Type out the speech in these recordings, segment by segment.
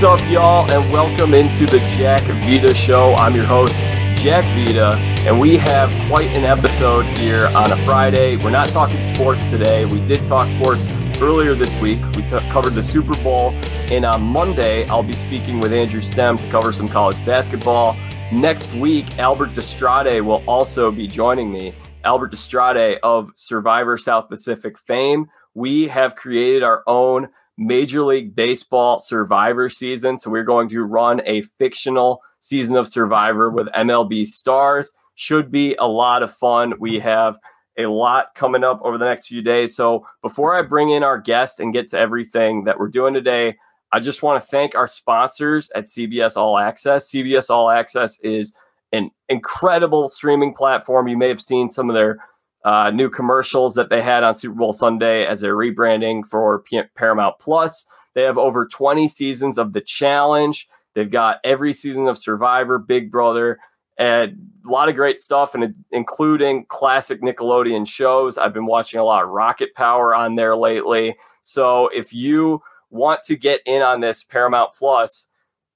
What's up, y'all, and welcome into the Jack Vita Show. I'm your host, Jack Vita, and we have quite an episode here on a Friday. We're not talking sports today. We did talk sports earlier this week. We t- covered the Super Bowl, and on Monday, I'll be speaking with Andrew Stem to cover some college basketball. Next week, Albert Destrade will also be joining me. Albert Destrade of Survivor South Pacific fame. We have created our own Major League Baseball Survivor season. So we're going to run a fictional season of Survivor with MLB stars. Should be a lot of fun. We have a lot coming up over the next few days. So before I bring in our guest and get to everything that we're doing today, I just want to thank our sponsors at CBS All Access. CBS All Access is an incredible streaming platform. You may have seen some of their uh, new commercials that they had on Super Bowl Sunday as they're rebranding for P- Paramount Plus. They have over 20 seasons of The Challenge. They've got every season of Survivor, Big Brother, and a lot of great stuff, and including classic Nickelodeon shows. I've been watching a lot of Rocket Power on there lately. So if you want to get in on this Paramount Plus,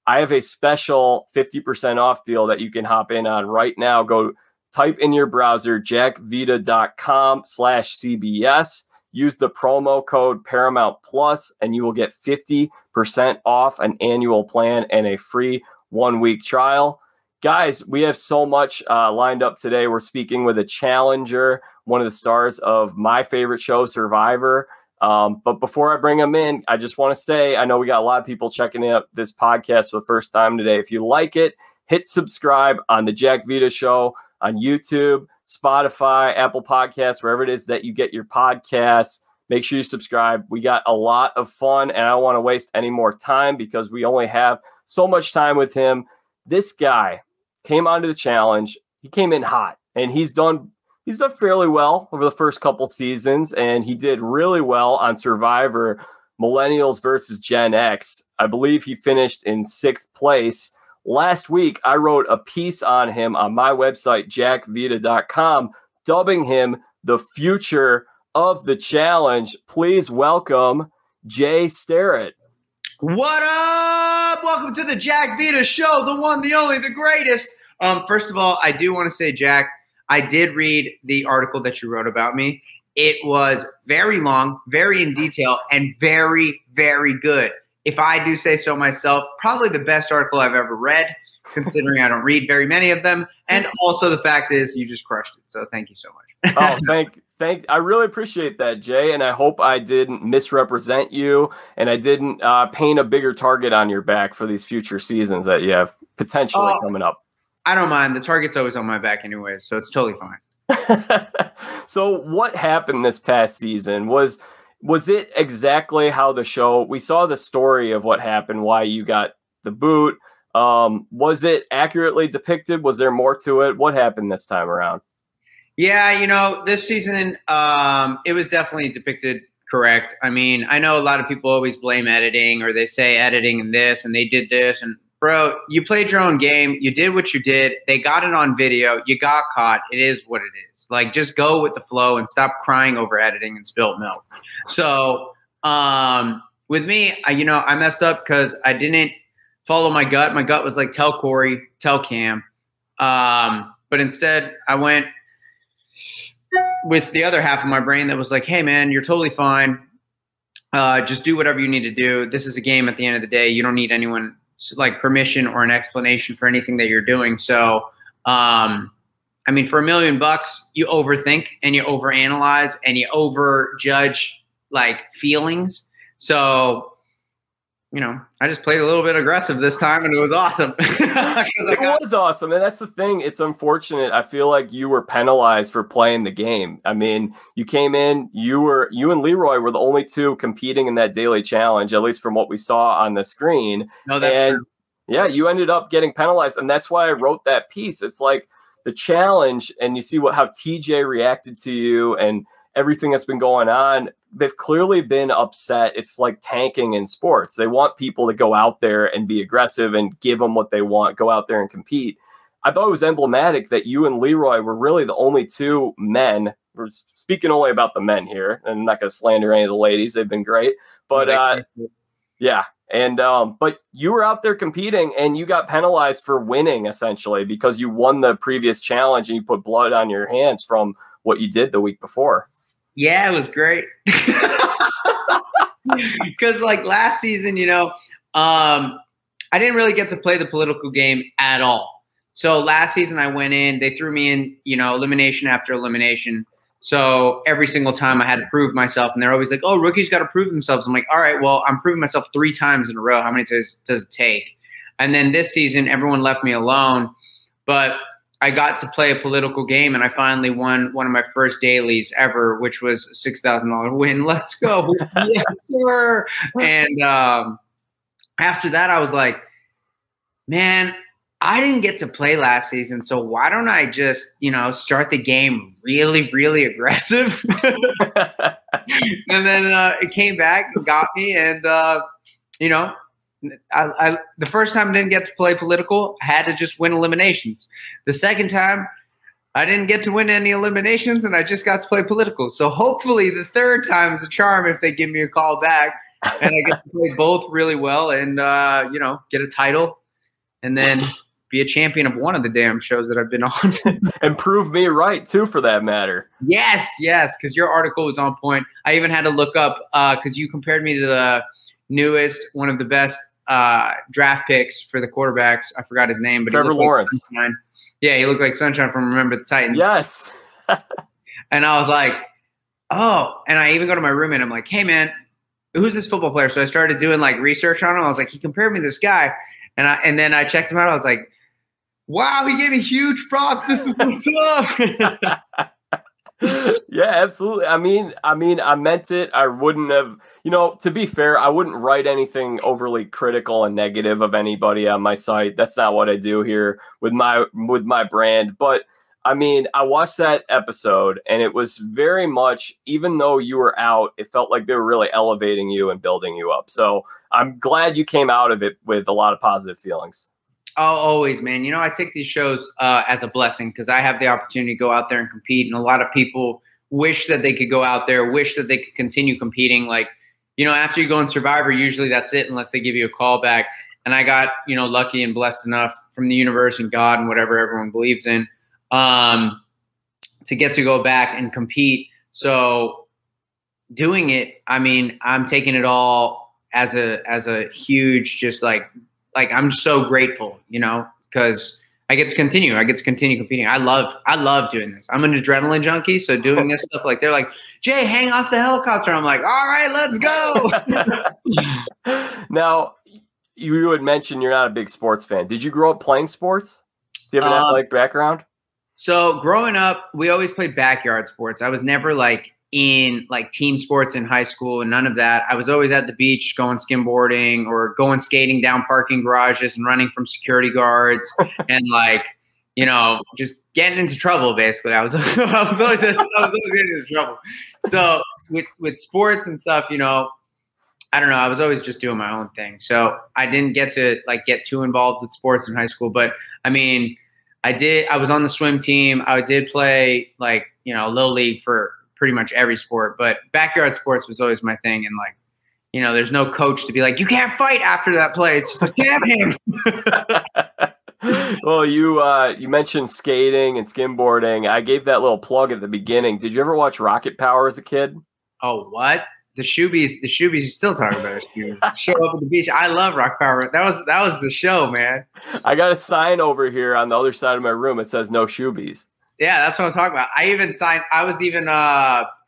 I have a special 50% off deal that you can hop in on right now. Go type in your browser jackvita.com slash CBS. Use the promo code Paramount Plus, and you will get 50% off an annual plan and a free one week trial. Guys, we have so much uh, lined up today. We're speaking with a challenger, one of the stars of my favorite show, Survivor. Um, but before I bring them in, I just want to say I know we got a lot of people checking out this podcast for the first time today. If you like it, hit subscribe on the Jack Vita Show on YouTube, Spotify, Apple Podcasts, wherever it is that you get your podcasts. Make sure you subscribe. We got a lot of fun, and I don't want to waste any more time because we only have so much time with him. This guy came onto the challenge. He came in hot, and he's done he's done fairly well over the first couple seasons, and he did really well on Survivor Millennials versus Gen X. I believe he finished in sixth place. Last week, I wrote a piece on him on my website, jackvita.com, dubbing him the future of the challenge. Please welcome Jay Starrett. What up? Welcome to the Jack Vita Show, the one, the only, the greatest. Um, first of all, I do want to say, Jack, I did read the article that you wrote about me. It was very long, very in detail, and very, very good if I do say so myself, probably the best article I've ever read, considering I don't read very many of them. And also the fact is you just crushed it. So thank you so much. oh, thank thank I really appreciate that, Jay. And I hope I didn't misrepresent you and I didn't uh, paint a bigger target on your back for these future seasons that you have potentially oh, coming up. I don't mind. The target's always on my back anyway, so it's totally fine. so what happened this past season was was it exactly how the show we saw the story of what happened why you got the boot. Um, was it accurately depicted? Was there more to it? What happened this time around? Yeah you know this season um, it was definitely depicted correct. I mean i know a lot of people always blame editing or they say editing and this and they did this and bro you played your own game you did what you did they got it on video you got caught it is what it is like, just go with the flow and stop crying over editing and spilt milk. So, um, with me, I, you know, I messed up because I didn't follow my gut. My gut was like, tell Corey, tell Cam. Um, but instead, I went with the other half of my brain that was like, hey, man, you're totally fine. Uh, just do whatever you need to do. This is a game at the end of the day. You don't need anyone like permission or an explanation for anything that you're doing. So, um, I mean, for a million bucks, you overthink and you overanalyze and you overjudge like feelings. So, you know, I just played a little bit aggressive this time and it was awesome. it got- was awesome. And that's the thing. It's unfortunate. I feel like you were penalized for playing the game. I mean, you came in, you were, you and Leroy were the only two competing in that daily challenge, at least from what we saw on the screen. No, that's and true. Yeah, you ended up getting penalized. And that's why I wrote that piece. It's like, the challenge and you see what how TJ reacted to you and everything that's been going on, they've clearly been upset. It's like tanking in sports. They want people to go out there and be aggressive and give them what they want, go out there and compete. I thought it was emblematic that you and Leroy were really the only two men. We're speaking only about the men here, and I'm not going to slander any of the ladies. They've been great, but uh, yeah, And um, but you were out there competing and you got penalized for winning essentially because you won the previous challenge and you put blood on your hands from what you did the week before. Yeah, it was great. Because like last season, you know, um, I didn't really get to play the political game at all. So last season I went in, they threw me in, you know, elimination after elimination. So every single time I had to prove myself, and they're always like, "Oh, rookies got to prove themselves." I'm like, "All right, well, I'm proving myself three times in a row. How many times does it take?" And then this season, everyone left me alone, but I got to play a political game, and I finally won one of my first dailies ever, which was six thousand dollar win. Let's go, yes, sir! And um, after that, I was like, man, I didn't get to play last season, so why don't I just, you know, start the game really, really aggressive? and then uh, it came back and got me, and uh, you know, I, I, the first time I didn't get to play political, I had to just win eliminations. The second time, I didn't get to win any eliminations, and I just got to play political. So hopefully, the third time is a charm if they give me a call back, and I get to play both really well, and uh, you know, get a title, and then be a champion of one of the damn shows that I've been on. and prove me right too, for that matter. Yes, yes, because your article was on point. I even had to look up because uh, you compared me to the newest, one of the best uh, draft picks for the quarterbacks. I forgot his name, but Trevor Lawrence. Like yeah, he looked like Sunshine from Remember the Titans. Yes. and I was like, oh, and I even go to my roommate. I'm like, hey man, who's this football player? So I started doing like research on him. I was like, he compared me to this guy, and I and then I checked him out. I was like, wow, he gave me huge props. This is what's up. yeah, absolutely. I mean, I mean, I meant it. I wouldn't have, you know, to be fair, I wouldn't write anything overly critical and negative of anybody on my site. That's not what I do here with my with my brand. But I mean, I watched that episode and it was very much, even though you were out, it felt like they were really elevating you and building you up. So I'm glad you came out of it with a lot of positive feelings. Oh, always, man. You know, I take these shows uh, as a blessing because I have the opportunity to go out there and compete. And a lot of people wish that they could go out there, wish that they could continue competing. Like, you know, after you go in Survivor, usually that's it unless they give you a call back. And I got, you know, lucky and blessed enough from the universe and God and whatever everyone believes in um, to get to go back and compete. So doing it, I mean, I'm taking it all as a as a huge just like like I'm so grateful, you know, because I get to continue. I get to continue competing. I love I love doing this. I'm an adrenaline junkie, so doing this stuff like they're like, Jay, hang off the helicopter. I'm like, all right, let's go. now, you had mentioned you're not a big sports fan. Did you grow up playing sports? Do you have an um, athletic background? So growing up, we always played backyard sports. I was never like in like team sports in high school and none of that. I was always at the beach going skimboarding or going skating down parking garages and running from security guards and like, you know, just getting into trouble basically. I was I was always I was always getting into trouble. So with with sports and stuff, you know, I don't know, I was always just doing my own thing. So I didn't get to like get too involved with sports in high school, but I mean, I did I was on the swim team. I did play like, you know, little league for pretty much every sport, but backyard sports was always my thing. And like, you know, there's no coach to be like, you can't fight after that play. It's just like, damn him. well, you uh, you mentioned skating and skimboarding. I gave that little plug at the beginning. Did you ever watch Rocket Power as a kid? Oh, what? The Shoobies, the Shoobies you still talking about it. Show up at the beach. I love Rock Power. That was that was the show, man. I got a sign over here on the other side of my room. It says no Shoobies. Yeah, that's what I'm talking about. I even signed. I was even. uh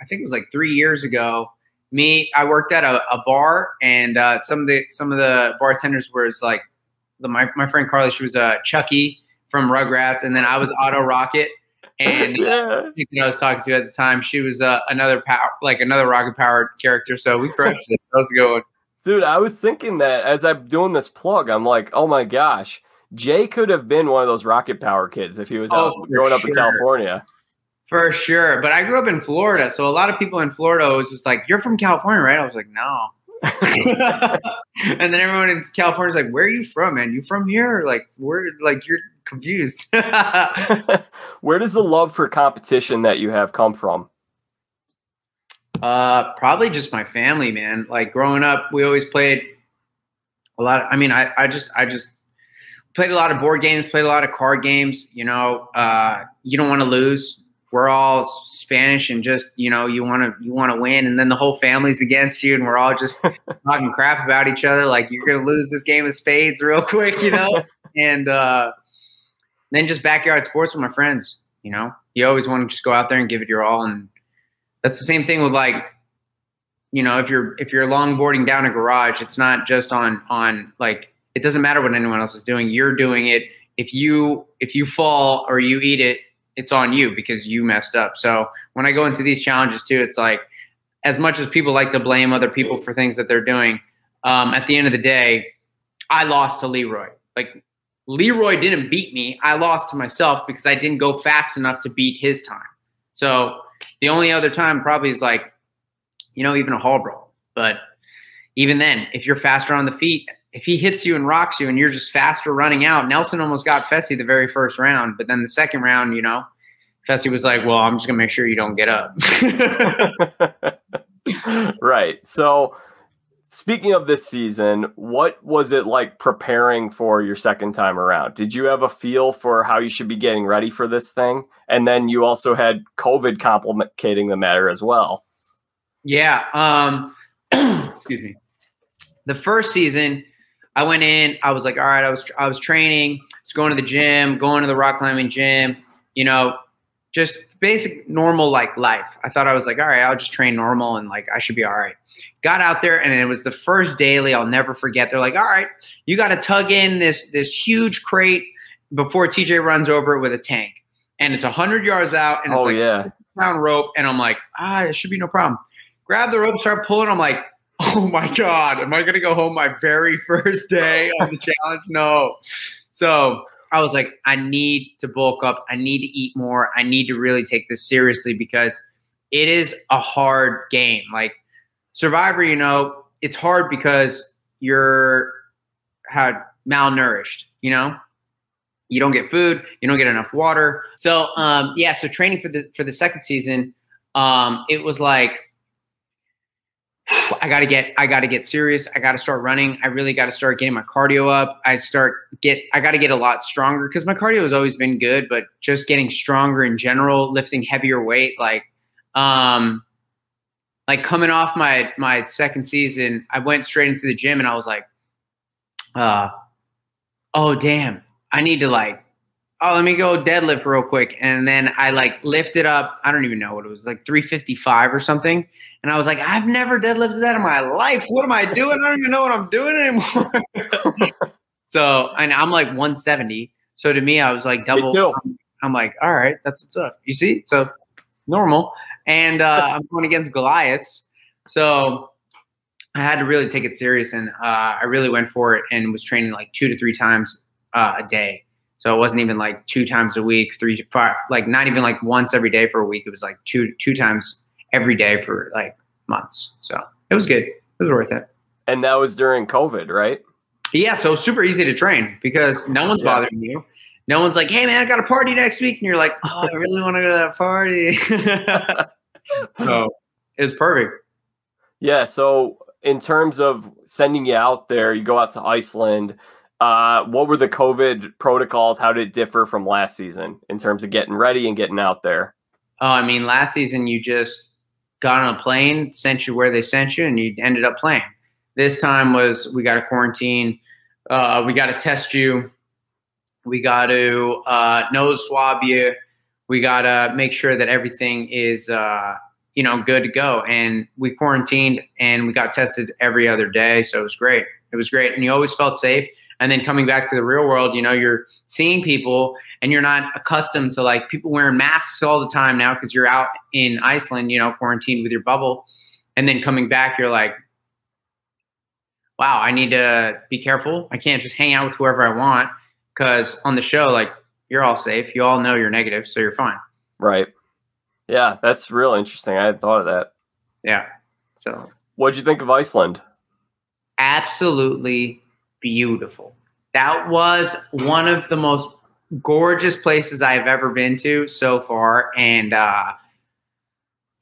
I think it was like three years ago. Me, I worked at a, a bar, and uh, some of the some of the bartenders was like the my my friend Carly. She was a uh, Chuckie from Rugrats, and then I was Otto Rocket. And yeah. I was talking to at the time, she was uh, another power, like another rocket powered character. So we crushed it. That was a good one. Dude, I was thinking that as I'm doing this plug, I'm like, oh my gosh, Jay could have been one of those rocket power kids if he was oh, growing up in California. For sure. But I grew up in Florida. So a lot of people in Florida was just like, You're from California, right? I was like, No. and then everyone in California is like, Where are you from, man? You from here? Like, where like you're confused. where does the love for competition that you have come from? Uh probably just my family, man. Like growing up, we always played a lot. Of, I mean, I, I just, I just played a lot of board games, played a lot of card games. You know, uh, you don't want to lose. We're all Spanish, and just you know, you want to, you want to win, and then the whole family's against you, and we're all just talking crap about each other, like you're gonna lose this game of spades real quick, you know, and uh, then just backyard sports with my friends. You know, you always want to just go out there and give it your all, and that's the same thing with like you know if you're if you're longboarding down a garage it's not just on on like it doesn't matter what anyone else is doing. You're doing it. If you if you fall or you eat it it's on you because you messed up. So when i go into these challenges too it's like as much as people like to blame other people for things that they're doing um, at the end of the day i lost to leroy. Like leroy didn't beat me. I lost to myself because i didn't go fast enough to beat his time. So the only other time probably is like you know, even a hall brawl. But even then, if you're faster on the feet, if he hits you and rocks you and you're just faster running out, Nelson almost got Fessy the very first round. But then the second round, you know, Fessy was like, well, I'm just going to make sure you don't get up. right. So, speaking of this season, what was it like preparing for your second time around? Did you have a feel for how you should be getting ready for this thing? And then you also had COVID complicating the matter as well. Yeah. Um, excuse me. The first season, I went in. I was like, all right. I was I was training. Was going to the gym, going to the rock climbing gym. You know, just basic normal like life. I thought I was like, all right, I'll just train normal and like I should be all right. Got out there and it was the first daily. I'll never forget. They're like, all right, you got to tug in this this huge crate before TJ runs over it with a tank, and it's hundred yards out, and it's oh, like yeah. pound rope, and I'm like, ah, it should be no problem grab the rope, start pulling. I'm like, oh my God, am I to go home my very first day on the challenge? No. So I was like, I need to bulk up. I need to eat more. I need to really take this seriously because it is a hard game. Like Survivor, you know, it's hard because you're had malnourished, you know? You don't get food, you don't get enough water. So um yeah, so training for the for the second season, um, it was like I got to get I got to get serious. I got to start running. I really got to start getting my cardio up. I start get I got to get a lot stronger cuz my cardio has always been good, but just getting stronger in general, lifting heavier weight like um like coming off my my second season, I went straight into the gym and I was like uh oh damn. I need to like oh, let me go deadlift real quick. And then I like lifted up, I don't even know what it was, like 355 or something. And I was like, I've never deadlifted that in my life. What am I doing? I don't even know what I'm doing anymore. so, and I'm like 170. So to me, I was like double. I'm, I'm, like, all right, that's what's up. You see? So normal. And uh, I'm going against Goliaths. So I had to really take it serious. And uh, I really went for it and was training like two to three times uh, a day. So it wasn't even like two times a week, three, five, like not even like once every day for a week. It was like two, two times every day for like months. So it was good. It was worth it. And that was during COVID, right? Yeah. So super easy to train because no one's yeah. bothering you. No one's like, hey, man, I got a party next week. And you're like, oh, I really want to go to that party. so it was perfect. Yeah. So, in terms of sending you out there, you go out to Iceland. Uh, what were the COVID protocols? How did it differ from last season in terms of getting ready and getting out there? Oh, I mean, last season you just got on a plane, sent you where they sent you, and you ended up playing. This time was we got to quarantine, uh, we got to test you, we got to uh, nose swab you, we got to make sure that everything is uh, you know good to go. And we quarantined and we got tested every other day, so it was great. It was great, and you always felt safe. And then coming back to the real world, you know, you're seeing people and you're not accustomed to like people wearing masks all the time now because you're out in Iceland, you know, quarantined with your bubble. And then coming back, you're like, wow, I need to be careful. I can't just hang out with whoever I want because on the show, like, you're all safe. You all know you're negative, so you're fine. Right. Yeah, that's real interesting. I had thought of that. Yeah. So, what'd you think of Iceland? Absolutely beautiful. That was one of the most gorgeous places I've ever been to so far. And uh,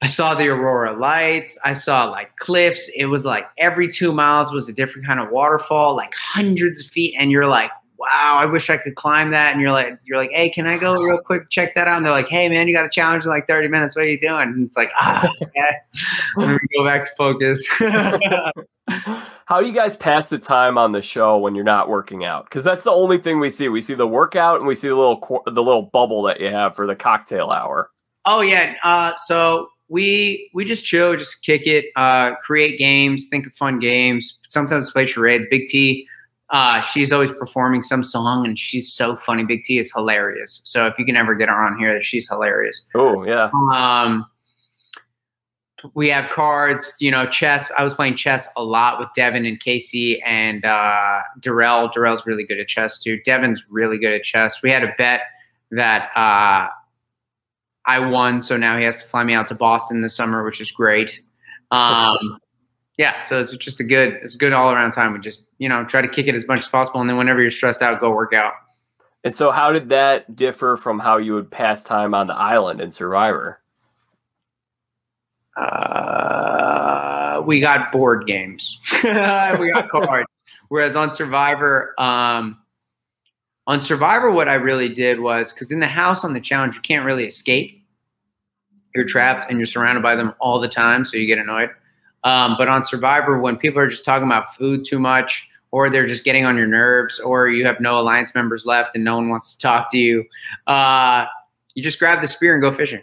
I saw the aurora lights. I saw like cliffs. It was like every two miles was a different kind of waterfall, like hundreds of feet. And you're like, wow, I wish I could climb that. And you're like, you're like, hey, can I go real quick check that out? And they're like, hey man, you got a challenge in like 30 minutes. What are you doing? And it's like, ah, okay. Let me go back to focus. How do you guys pass the time on the show when you're not working out? Because that's the only thing we see. We see the workout and we see the little the little bubble that you have for the cocktail hour. Oh yeah. Uh, so we we just chill, just kick it, uh, create games, think of fun games. Sometimes play charades. Big T, uh, she's always performing some song, and she's so funny. Big T is hilarious. So if you can ever get her on here, she's hilarious. Oh yeah. Um, we have cards, you know, chess. I was playing chess a lot with Devin and Casey and uh, Darrell. Darrell's really good at chess too. Devin's really good at chess. We had a bet that uh, I won, so now he has to fly me out to Boston this summer, which is great. Um, yeah, so it's just a good, it's good all around time. We just, you know, try to kick it as much as possible, and then whenever you're stressed out, go work out. And so, how did that differ from how you would pass time on the island in Survivor? Uh, we got board games. we got cards. Whereas on Survivor, um, on Survivor, what I really did was because in the house on the challenge, you can't really escape. You're trapped and you're surrounded by them all the time, so you get annoyed. Um, but on Survivor, when people are just talking about food too much, or they're just getting on your nerves, or you have no alliance members left and no one wants to talk to you, uh, you just grab the spear and go fishing.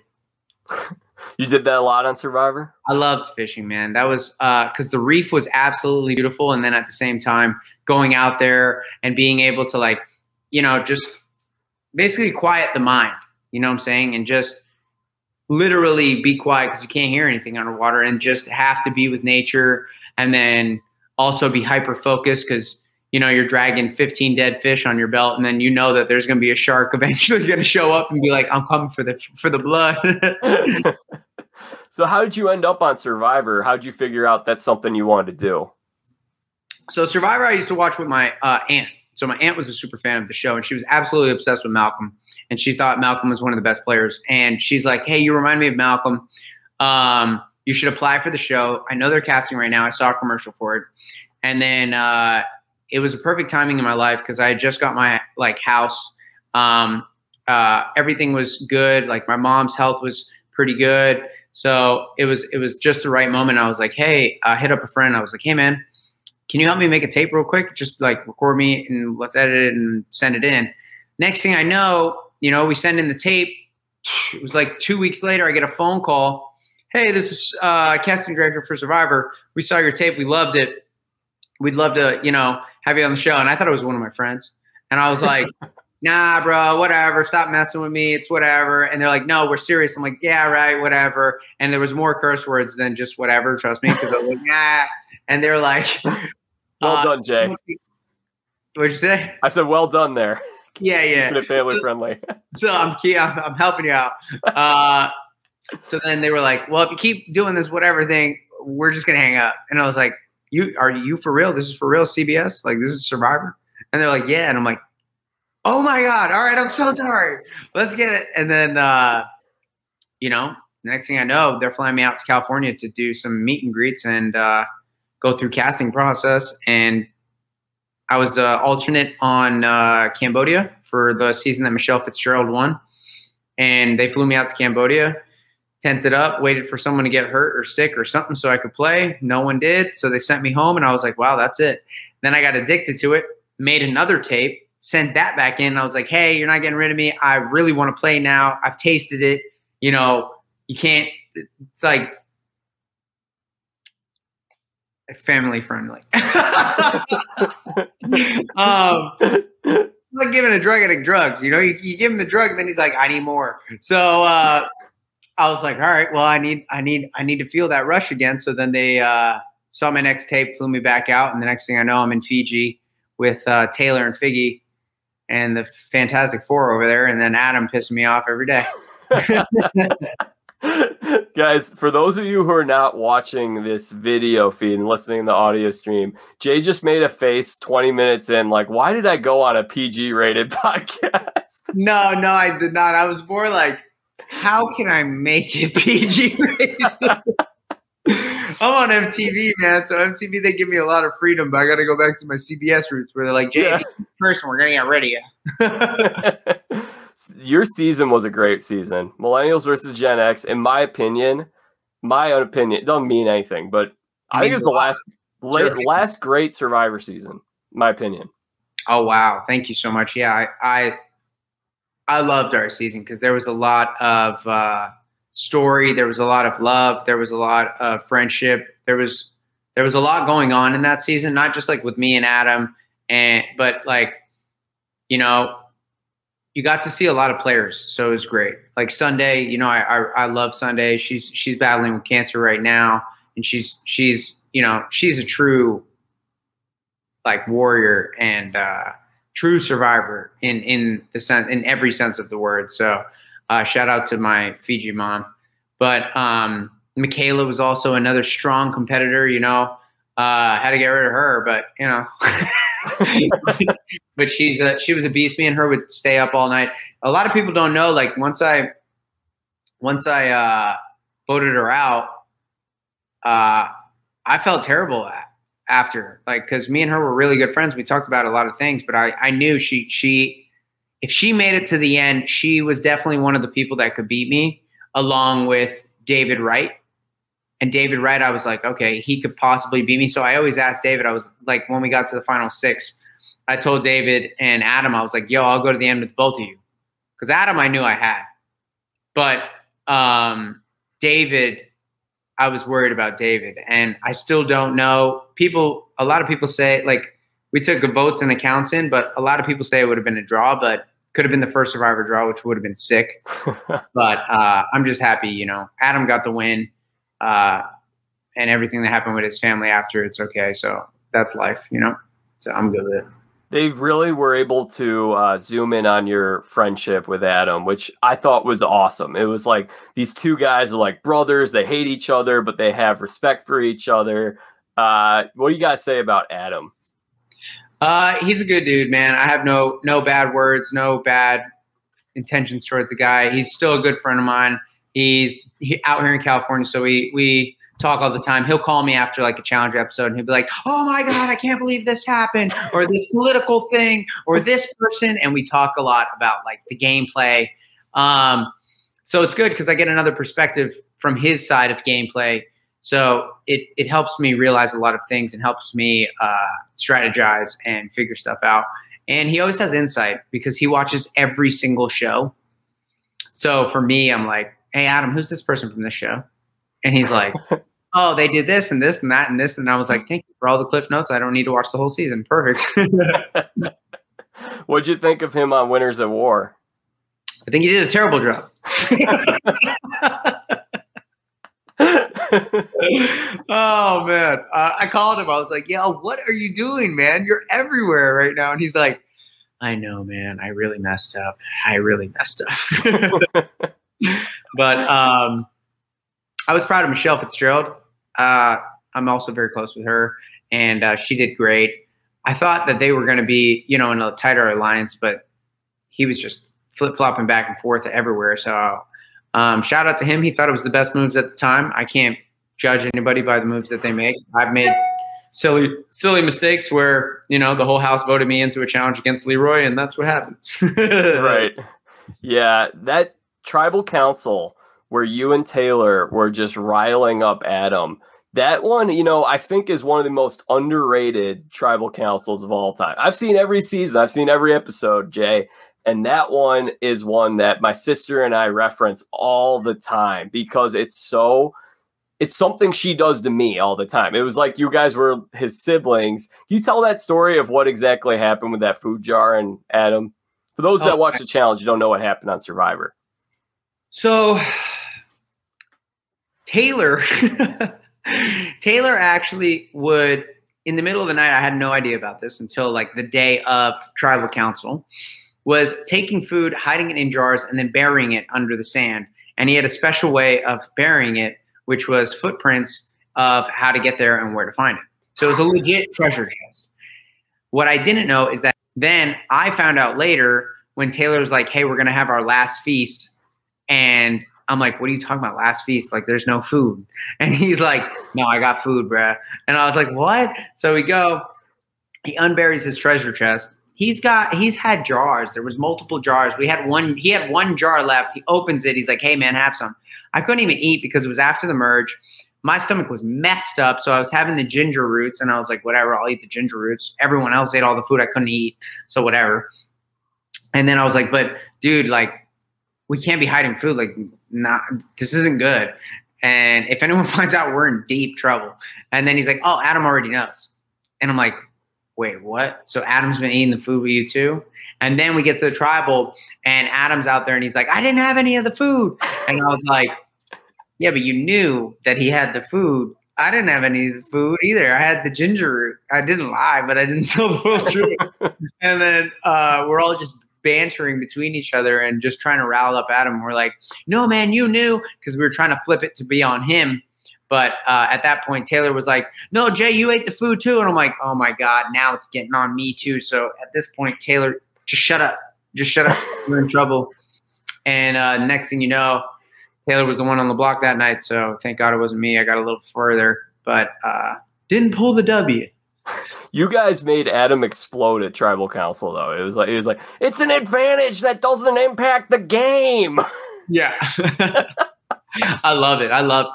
You did that a lot on Survivor. I loved fishing, man. That was because uh, the reef was absolutely beautiful, and then at the same time, going out there and being able to like you know, just basically quiet the mind, you know what I'm saying? And just literally be quiet because you can't hear anything underwater and just have to be with nature and then also be hyper focused because you know you're dragging 15 dead fish on your belt and then you know that there's going to be a shark eventually going to show up and be like i'm coming for the for the blood so how did you end up on survivor how did you figure out that's something you wanted to do so survivor i used to watch with my uh, aunt so my aunt was a super fan of the show, and she was absolutely obsessed with Malcolm. And she thought Malcolm was one of the best players. And she's like, "Hey, you remind me of Malcolm. Um, you should apply for the show. I know they're casting right now. I saw a commercial for it, and then uh, it was a perfect timing in my life because I had just got my like house. Um, uh, everything was good. Like my mom's health was pretty good. So it was it was just the right moment. I was like, hey, I hit up a friend. I was like, hey man, can you help me make a tape real quick? Just like record me and let's edit it and send it in. Next thing I know, you know, we send in the tape. It was like two weeks later, I get a phone call. Hey, this is uh, casting director for Survivor. We saw your tape. We loved it. We'd love to, you know, have you on the show. And I thought it was one of my friends. And I was like, nah, bro, whatever. Stop messing with me. It's whatever. And they're like, no, we're serious. I'm like, yeah, right, whatever. And there was more curse words than just whatever. Trust me, because I was like, nah. And they're like, well uh, done, Jay. What'd you say? I said, well done there. Yeah, yeah. Family so, friendly. so I'm, I'm, I'm helping you out. Uh, so then they were like, well, if you keep doing this whatever thing, we're just gonna hang up. And I was like, you are you for real? This is for real, CBS? Like this is Survivor? And they're like, yeah. And I'm like, oh my god, all right, I'm so sorry. Let's get it. And then, uh, you know, next thing I know, they're flying me out to California to do some meet and greets and. Uh, go through casting process. And I was uh, alternate on uh, Cambodia for the season that Michelle Fitzgerald won. And they flew me out to Cambodia, tented up, waited for someone to get hurt or sick or something so I could play. No one did. So they sent me home and I was like, wow, that's it. Then I got addicted to it, made another tape, sent that back in. I was like, hey, you're not getting rid of me. I really want to play now. I've tasted it. You know, you can't, it's like family friendly. um, like giving a drug addict drugs. You know, you, you, give him the drug, then he's like, I need more. So uh, I was like, all right, well, I need, I need, I need to feel that rush again. So then they uh, saw my next tape, flew me back out, and the next thing I know, I'm in Fiji with uh, Taylor and Figgy and the Fantastic Four over there, and then Adam pissing me off every day. Guys, for those of you who are not watching this video feed and listening to the audio stream, Jay just made a face 20 minutes in, like, why did I go on a PG rated podcast? No, no, I did not. I was more like, how can I make it PG I'm on MTV, man. So MTV, they give me a lot of freedom, but I got to go back to my CBS roots where they're like, Jay, yeah. person, we're going to get rid of you. Your season was a great season. Millennials versus Gen X, in my opinion, my own opinion, doesn't mean anything, but I think it's the last late, last great Survivor season, my opinion. Oh wow, thank you so much. Yeah, I I, I loved our season because there was a lot of uh, story, there was a lot of love, there was a lot of friendship, there was there was a lot going on in that season, not just like with me and Adam, and but like you know you got to see a lot of players, so it was great. Like Sunday, you know, I, I I, love Sunday. She's she's battling with cancer right now, and she's she's you know she's a true like warrior and uh, true survivor in in the sense in every sense of the word. So uh, shout out to my Fiji mom, but um, Michaela was also another strong competitor. You know, uh, had to get rid of her, but you know. but she's a, she was a beast. Me and her would stay up all night. A lot of people don't know. Like once I once I uh, voted her out, uh, I felt terrible after. Like because me and her were really good friends. We talked about a lot of things, but I I knew she she if she made it to the end, she was definitely one of the people that could beat me, along with David Wright. And David Wright, I was like, okay, he could possibly beat me. So I always asked David, I was like, when we got to the final six, I told David and Adam, I was like, yo, I'll go to the end with both of you. Because Adam, I knew I had. But um, David, I was worried about David. And I still don't know. People, a lot of people say, like, we took votes and accounts in, but a lot of people say it would have been a draw, but could have been the first survivor draw, which would have been sick. but uh, I'm just happy, you know. Adam got the win uh, and everything that happened with his family after, it's okay. So that's life, you know. So I'm good with it. They really were able to uh, zoom in on your friendship with Adam, which I thought was awesome. It was like these two guys are like brothers. They hate each other, but they have respect for each other. Uh, what do you guys say about Adam? Uh, he's a good dude, man. I have no no bad words, no bad intentions towards the guy. He's still a good friend of mine. He's he, out here in California, so we we talk all the time. He'll call me after like a challenge episode, and he'll be like, "Oh my god, I can't believe this happened," or this political thing, or this person, and we talk a lot about like the gameplay. Um, so it's good because I get another perspective from his side of gameplay. So it it helps me realize a lot of things and helps me uh, strategize and figure stuff out. And he always has insight because he watches every single show. So for me, I'm like, hey, Adam, who's this person from this show? And he's like, oh, they did this and this and that and this. And I was like, thank you for all the cliff notes. I don't need to watch the whole season. Perfect. What'd you think of him on Winners at War? I think he did a terrible job. oh man, uh, I called him. I was like, "Yo, what are you doing, man? You're everywhere right now." And he's like, "I know, man. I really messed up. I really messed up." but um, I was proud of Michelle Fitzgerald. Uh, I'm also very close with her, and uh, she did great. I thought that they were going to be, you know, in a tighter alliance, but he was just flip flopping back and forth everywhere. So, um, shout out to him. He thought it was the best moves at the time. I can't judge anybody by the moves that they make. I've made silly, silly mistakes where you know the whole house voted me into a challenge against Leroy, and that's what happens. right. Yeah, that tribal council where you and Taylor were just riling up Adam. That one, you know, I think is one of the most underrated tribal councils of all time. I've seen every season, I've seen every episode, Jay. And that one is one that my sister and I reference all the time because it's so it's something she does to me all the time. It was like you guys were his siblings. Can you tell that story of what exactly happened with that food jar and Adam? For those that oh, watch the challenge, you don't know what happened on Survivor. So Taylor, Taylor actually would in the middle of the night. I had no idea about this until like the day of tribal council. Was taking food, hiding it in jars, and then burying it under the sand. And he had a special way of burying it, which was footprints of how to get there and where to find it. So it was a legit treasure chest. What I didn't know is that then I found out later when Taylor was like, "Hey, we're gonna have our last feast," And I'm like, what are you talking about? Last feast? Like, there's no food. And he's like, no, I got food, bruh. And I was like, what? So we go, he unburies his treasure chest. He's got, he's had jars. There was multiple jars. We had one, he had one jar left. He opens it. He's like, hey, man, have some. I couldn't even eat because it was after the merge. My stomach was messed up. So I was having the ginger roots and I was like, whatever, I'll eat the ginger roots. Everyone else ate all the food I couldn't eat. So whatever. And then I was like, but dude, like, we can't be hiding food. Like, not this isn't good. And if anyone finds out, we're in deep trouble. And then he's like, oh, Adam already knows. And I'm like, wait, what? So Adam's been eating the food with you too? And then we get to the tribal, and Adam's out there, and he's like, I didn't have any of the food. And I was like, yeah, but you knew that he had the food. I didn't have any of the food either. I had the ginger root. I didn't lie, but I didn't tell the full truth. and then uh, we're all just bantering between each other and just trying to rile up Adam. We're like, no, man, you knew because we were trying to flip it to be on him. But uh, at that point, Taylor was like, no, Jay, you ate the food too. And I'm like, oh my God, now it's getting on me too. So at this point, Taylor, just shut up. Just shut up. We're in trouble. And uh, next thing you know, Taylor was the one on the block that night. So thank God it wasn't me. I got a little further, but uh, didn't pull the W. You guys made Adam explode at tribal council though. It was like it was like it's an advantage that doesn't impact the game. Yeah. I love it. I love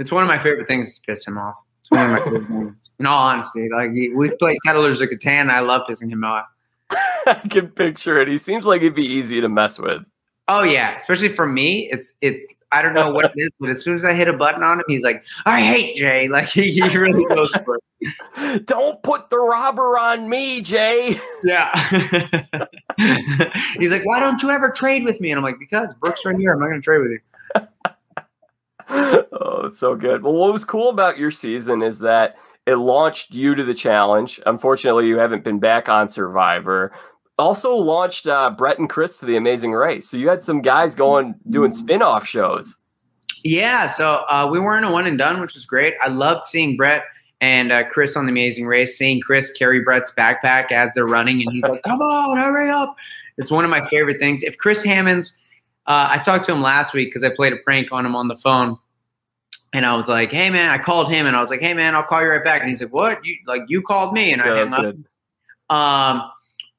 it's one of my favorite things to piss him off. It's one of my favorite things. In all honesty, like we play Settlers of Catan, I love pissing him off. I can picture it. He seems like he'd be easy to mess with. Oh yeah, especially for me, it's it's I don't know what it is, but as soon as I hit a button on him, he's like, "I hate Jay." Like he, he really goes for it. Don't put the robber on me, Jay. Yeah. he's like, "Why don't you ever trade with me?" And I'm like, "Because Brooks right here. I'm not going to trade with you." oh, it's so good. Well, what was cool about your season is that it launched you to the challenge. Unfortunately, you haven't been back on Survivor, also launched uh, Brett and Chris to the Amazing Race. So you had some guys going doing spin-off shows. Yeah, so uh, we weren't a one and done, which was great. I loved seeing Brett and uh, Chris on the Amazing Race, seeing Chris carry Brett's backpack as they're running, and he's like, "Come on, hurry up!" It's one of my favorite things. If Chris Hammonds, uh, I talked to him last week because I played a prank on him on the phone, and I was like, "Hey man," I called him and I was like, "Hey man, I'll call you right back," and he's like, "What? You like you called me?" And I hung up. Um,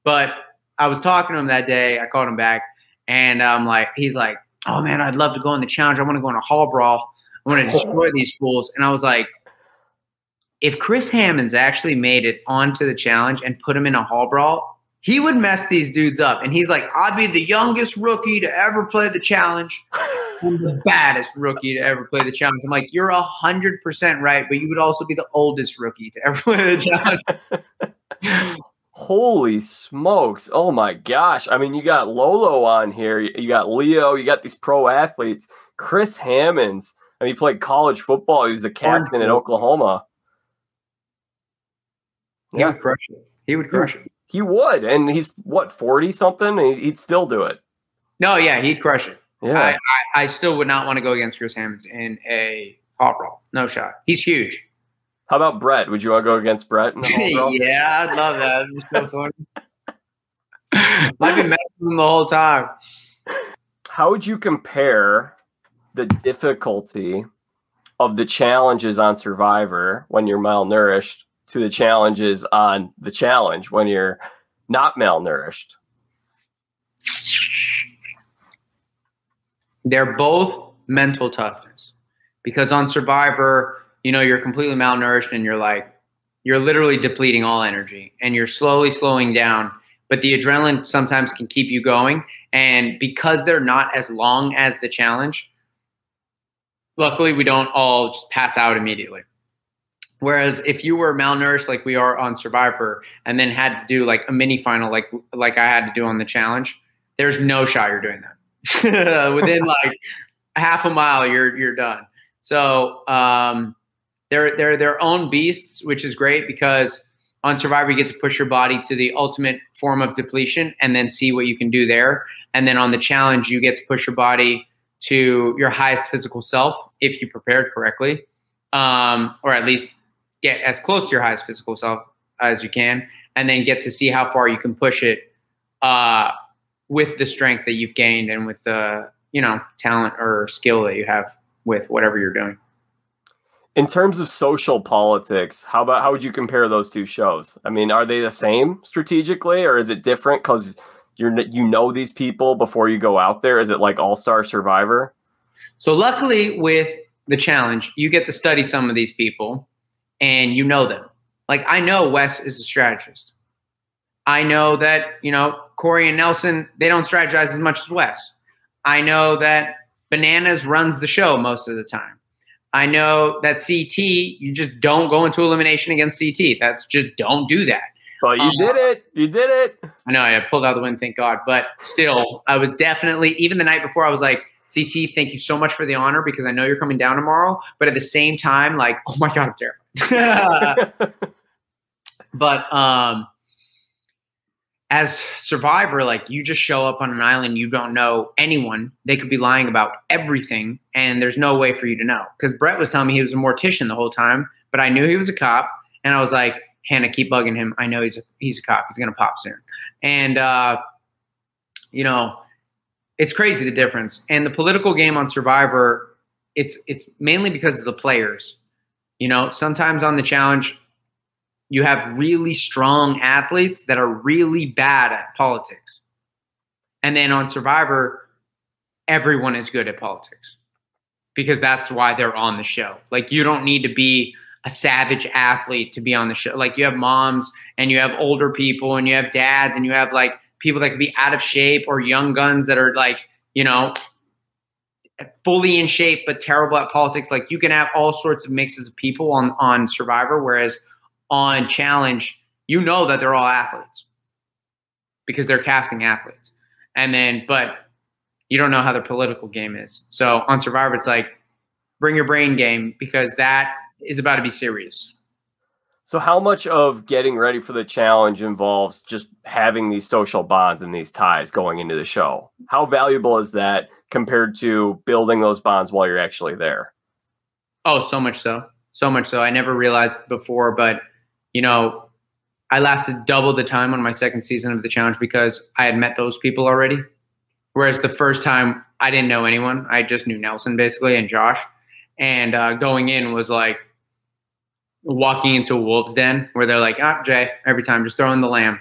but I was talking to him that day. I called him back, and I'm like, he's like, "Oh man, I'd love to go in the challenge. I want to go in a hall brawl. I want to destroy these fools." And I was like, if Chris Hammonds actually made it onto the challenge and put him in a hall brawl, he would mess these dudes up. And he's like, I'd be the youngest rookie to ever play the challenge. I'm the baddest rookie to ever play the challenge. I'm like, you're a hundred percent right, but you would also be the oldest rookie to ever play the challenge. Holy smokes. Oh my gosh. I mean, you got Lolo on here. You got Leo. You got these pro athletes. Chris Hammonds. I mean, he played college football. He was a captain in Oklahoma. He yeah. would crush it. He would crush it. He would. And he's, what, 40 something? He'd still do it. No, yeah, he'd crush it. Yeah. I, I, I still would not want to go against Chris Hammonds in a hall brawl. No shot. He's huge. How about Brett? Would you want to go against Brett? yeah, I'd love that. so funny. I've been messing with him the whole time. How would you compare the difficulty of the challenges on Survivor when you're malnourished to the challenges on the challenge when you're not malnourished? They're both mental toughness because on Survivor, you know, you're completely malnourished and you're like, you're literally depleting all energy and you're slowly slowing down. But the adrenaline sometimes can keep you going. And because they're not as long as the challenge, luckily we don't all just pass out immediately. Whereas if you were malnourished like we are on Survivor and then had to do like a mini final like like I had to do on the challenge, there's no shot you're doing that. Within like half a mile, you're you're done. So um, they're they're their own beasts, which is great because on Survivor you get to push your body to the ultimate form of depletion and then see what you can do there. And then on the challenge, you get to push your body to your highest physical self if you prepared correctly, um, or at least get as close to your highest physical self as you can, and then get to see how far you can push it uh, with the strength that you've gained and with the you know talent or skill that you have with whatever you're doing. In terms of social politics, how about how would you compare those two shows? I mean, are they the same strategically, or is it different because you're you know these people before you go out there? Is it like All Star Survivor? So luckily, with the challenge, you get to study some of these people, and you know them. Like I know Wes is a strategist. I know that you know Corey and Nelson they don't strategize as much as Wes. I know that Bananas runs the show most of the time. I know that CT, you just don't go into elimination against CT. That's just don't do that. But you um, did it. You did it. I know. I pulled out the win, thank God. But still, I was definitely, even the night before, I was like, CT, thank you so much for the honor because I know you're coming down tomorrow. But at the same time, like, oh my God, I'm terrified. but um, as survivor like you just show up on an island you don't know anyone. They could be lying about everything and there's no way for you to know. Because Bret was telling me he was a mortician the whole time but i knew he was a cop and i was like hannah keep bugging him. I know he's a, he's a cop. He's gonna pop soon. And uh, you know it's crazy the difference. And the political game on survivor it's it's mainly because of the players you know sometimes on the challenge you have really strong athletes that are really bad at politics. And then on Survivor, everyone is good at politics because that's why they're on the show. Like, you don't need to be a savage athlete to be on the show. Like, you have moms and you have older people and you have dads and you have like people that could be out of shape or young guns that are like, you know, fully in shape but terrible at politics. Like, you can have all sorts of mixes of people on, on Survivor, whereas on challenge, you know that they're all athletes because they're casting athletes. And then, but you don't know how their political game is. So on Survivor, it's like bring your brain game because that is about to be serious. So, how much of getting ready for the challenge involves just having these social bonds and these ties going into the show? How valuable is that compared to building those bonds while you're actually there? Oh, so much so. So much so. I never realized before, but you know, I lasted double the time on my second season of the challenge because I had met those people already. Whereas the first time I didn't know anyone, I just knew Nelson basically and Josh. And uh, going in was like walking into a wolf's den where they're like, ah, Jay, every time just throw in the lamb.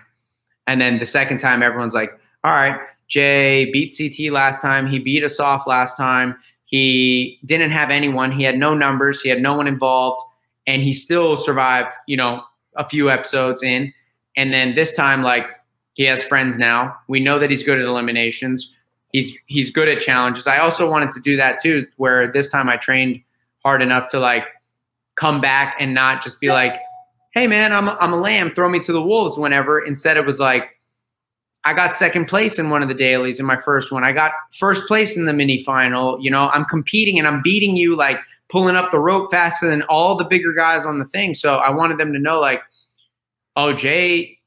And then the second time, everyone's like, all right, Jay beat CT last time. He beat us off last time. He didn't have anyone. He had no numbers. He had no one involved. And he still survived, you know, a few episodes in. And then this time, like he has friends now. We know that he's good at eliminations. He's he's good at challenges. I also wanted to do that too, where this time I trained hard enough to like come back and not just be like, "Hey man, I'm a, I'm a lamb. Throw me to the wolves." Whenever instead it was like, I got second place in one of the dailies in my first one. I got first place in the mini final. You know, I'm competing and I'm beating you like pulling up the rope faster than all the bigger guys on the thing. So I wanted them to know, like, oh, Jay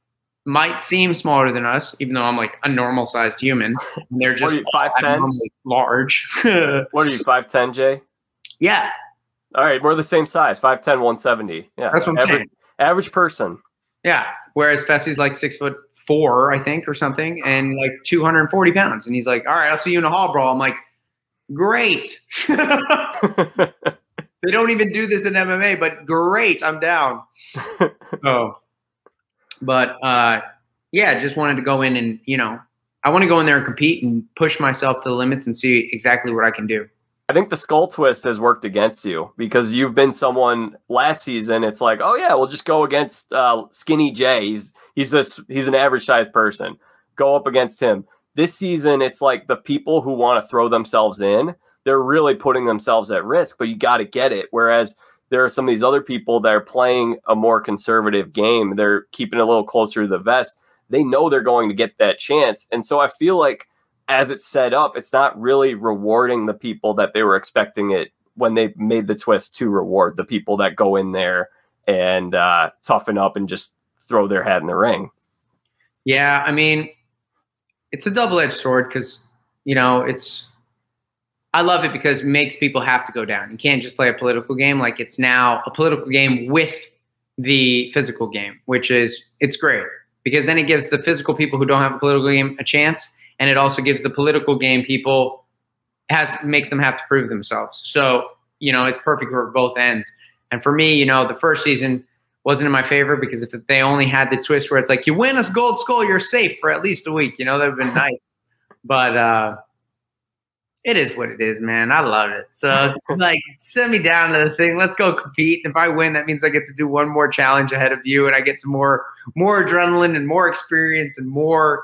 might seem smaller than us, even though I'm like a normal sized human. And they're just five ten, large. what are you, five ten, Jay? Yeah. All right, we're the same size, 5'10", 170. Yeah, that's what I'm average, saying. Average person. Yeah, whereas Fessy's like six foot four, I think, or something, and like 240 pounds. And he's like, "All right, I'll see you in a hall brawl." I'm like, Great. they don't even do this in MMA, but great. I'm down. oh, but uh, yeah, just wanted to go in and you know, I want to go in there and compete and push myself to the limits and see exactly what I can do. I think the skull twist has worked against you because you've been someone last season. It's like, oh yeah, we'll just go against uh, Skinny Jay. He's he's a he's an average sized person. Go up against him. This season, it's like the people who want to throw themselves in, they're really putting themselves at risk, but you got to get it. Whereas there are some of these other people that are playing a more conservative game, they're keeping a little closer to the vest. They know they're going to get that chance. And so I feel like as it's set up, it's not really rewarding the people that they were expecting it when they made the twist to reward the people that go in there and uh, toughen up and just throw their hat in the ring. Yeah, I mean, it's a double edged sword because you know it's. I love it because it makes people have to go down. You can't just play a political game like it's now a political game with the physical game, which is it's great because then it gives the physical people who don't have a political game a chance, and it also gives the political game people has makes them have to prove themselves. So you know, it's perfect for both ends. And for me, you know, the first season wasn't in my favor because if they only had the twist where it's like you win a gold skull, you're safe for at least a week. You know, that would have been nice. But uh, it is what it is, man. I love it. So like, send me down to the thing. Let's go compete. If I win, that means I get to do one more challenge ahead of you, and I get to more more adrenaline and more experience and more,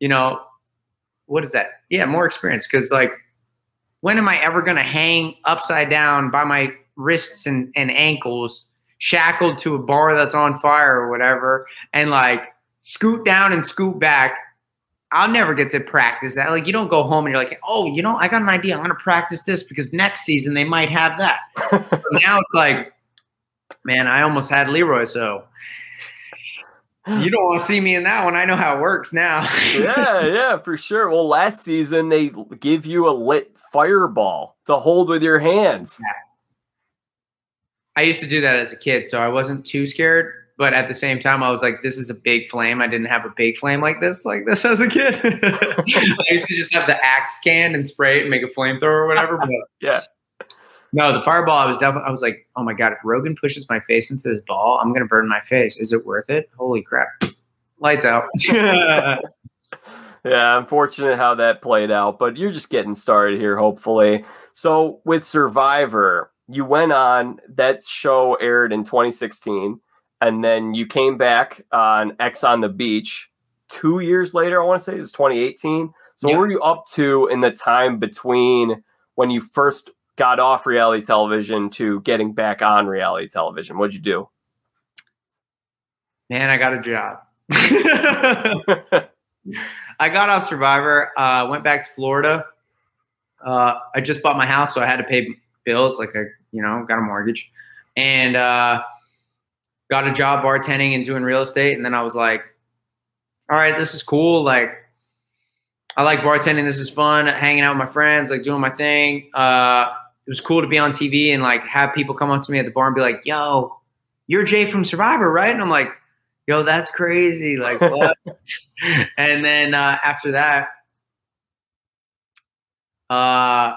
you know, what is that? Yeah, more experience. Because like, when am I ever going to hang upside down by my wrists and, and ankles, shackled to a bar that's on fire or whatever, and like scoot down and scoot back I'll never get to practice that. Like you don't go home and you're like, oh, you know, I got an idea. I'm gonna practice this because next season they might have that. now it's like, man, I almost had Leroy, so you don't want to see me in that one. I know how it works now. yeah, yeah, for sure. Well, last season they give you a lit fireball to hold with your hands. Yeah. I used to do that as a kid, so I wasn't too scared but at the same time, I was like, this is a big flame. I didn't have a big flame like this, like this as a kid. I used to just have the axe can and spray it and make a flamethrower or whatever. But yeah. No, the fireball, I was definitely, I was like, oh my God, if Rogan pushes my face into this ball, I'm going to burn my face. Is it worth it? Holy crap. Lights out. yeah, unfortunate how that played out, but you're just getting started here, hopefully. So with Survivor, you went on, that show aired in 2016 and then you came back on Ex on the Beach two years later. I want to say it was 2018. So, yep. what were you up to in the time between when you first got off reality television to getting back on reality television? What'd you do? Man, I got a job. I got off Survivor, uh, went back to Florida. Uh, I just bought my house, so I had to pay bills, like I, you know, got a mortgage, and uh, got a job bartending and doing real estate. And then I was like, all right, this is cool. Like, I like bartending. This is fun. Hanging out with my friends, like doing my thing. Uh, it was cool to be on TV and like have people come up to me at the bar and be like, yo, you're Jay from Survivor, right? And I'm like, yo, that's crazy. Like, what? and then uh, after that, uh,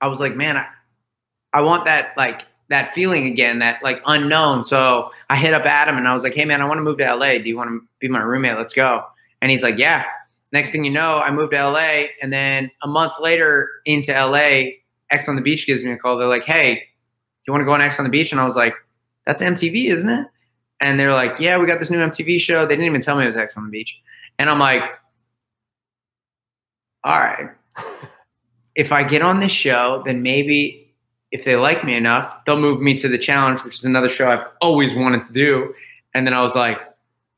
I was like, man, I, I want that like that feeling again, that like unknown. So I hit up Adam and I was like, hey man, I want to move to LA. Do you want to be my roommate? Let's go. And he's like, yeah. Next thing you know, I moved to LA. And then a month later into LA, Ex on the Beach gives me a call. They're like, hey, do you want to go on Ex on the Beach? And I was like, that's MTV, isn't it? And they're like, yeah, we got this new MTV show. They didn't even tell me it was Ex on the Beach. And I'm like, all right. if I get on this show, then maybe if they like me enough, they'll move me to the challenge, which is another show I've always wanted to do. And then I was like,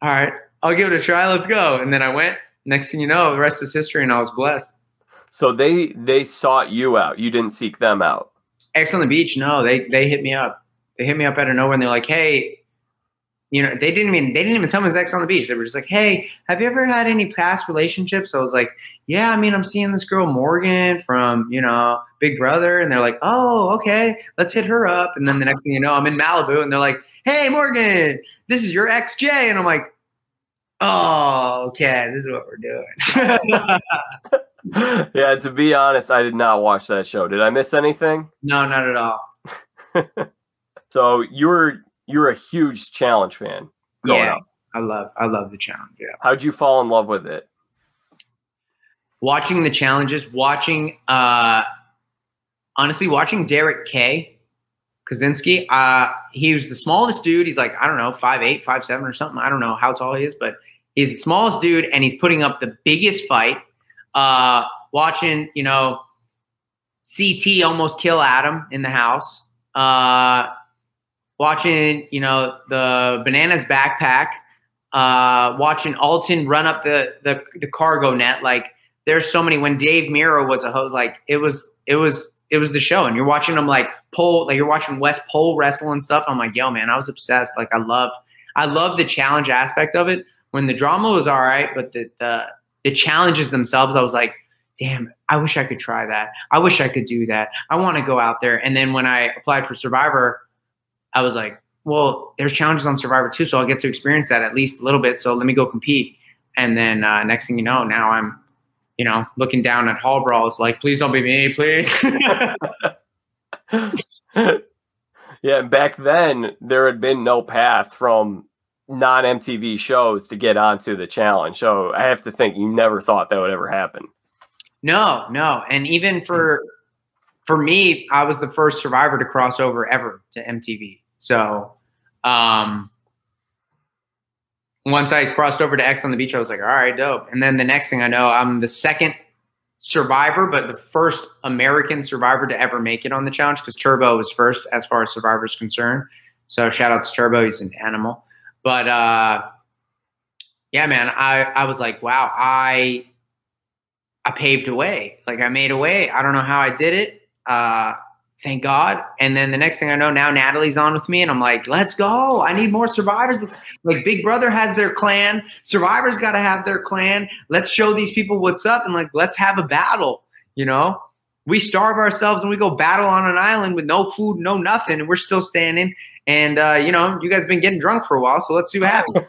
all right, I'll give it a try. Let's go. And then I went. Next thing you know, the rest is history, and I was blessed. So they they sought you out. You didn't seek them out. Ex on the beach. No, they they hit me up. They hit me up out of nowhere, and they're like, "Hey, you know, they didn't even they didn't even tell me it was Ex on the beach. They were just like, "Hey, have you ever had any past relationships?" I was like, "Yeah, I mean, I'm seeing this girl Morgan from you know Big Brother," and they're like, "Oh, okay, let's hit her up." And then the next thing you know, I'm in Malibu, and they're like, "Hey, Morgan, this is your ex Jay," and I'm like, "Oh, okay, this is what we're doing." yeah, to be honest, I did not watch that show. Did I miss anything? No, not at all. so you were you're a huge challenge fan. yeah, up. I love I love the challenge. Yeah. How'd you fall in love with it? Watching the challenges, watching uh honestly watching Derrick K. Kosinski. Uh he was the smallest dude. He's like, I don't know, five eight, five seven or something. I don't know how tall he is, but he's the smallest dude and he's putting up the biggest fight. Uh watching, you know, CT almost kill Adam in the house. Uh watching, you know, the bananas backpack, uh, watching Alton run up the, the, the cargo net. Like there's so many, when Dave Mirra was a host, like it was, it was, it was the show. And you're watching them like pole, like you're watching Wes Pole wrestle and stuff. I'm like, yo, man, I was obsessed. Like I love, I love the challenge aspect of it. When the drama was all right, but the, the, the challenges themselves, I was like, damn, I wish I could try that. I wish I could do that. I want to go out there. And then when I applied for Survivor, I was like, well, there's challenges on Survivor too, so I'll get to experience that at least a little bit. So let me go compete. And then uh, next thing you know, now I'm you know, looking down at Hall Brawls, like, please don't be me, please. yeah, back then there had been no path from non MTV shows to get onto the challenge. So I have to think you never thought that would ever happen. No, no, and even for for me, I was the first survivor to cross over ever to MTV. So, um, once I crossed over to Ex on the beach, I was like, all right, dope. And then the next thing I know, I'm the second survivor, but the first American survivor to ever make it on the challenge because Turbo was first as far as survivors concerned. So shout out to Turbo, he's an animal. But uh, yeah, man, I I was like, wow, I I paved a way. Like I made a way. I don't know how I did it. Uh, thank God. And then the next thing I know, now Natalie's on with me, and I'm like, let's go. I need more survivors. Let's, like Big Brother has their clan. Survivors got to have their clan. Let's show these people what's up, and like, let's have a battle. You know, we starve ourselves and we go battle on an island with no food, no nothing, and we're still standing. And uh, you know, you guys been getting drunk for a while, so let's see what happens.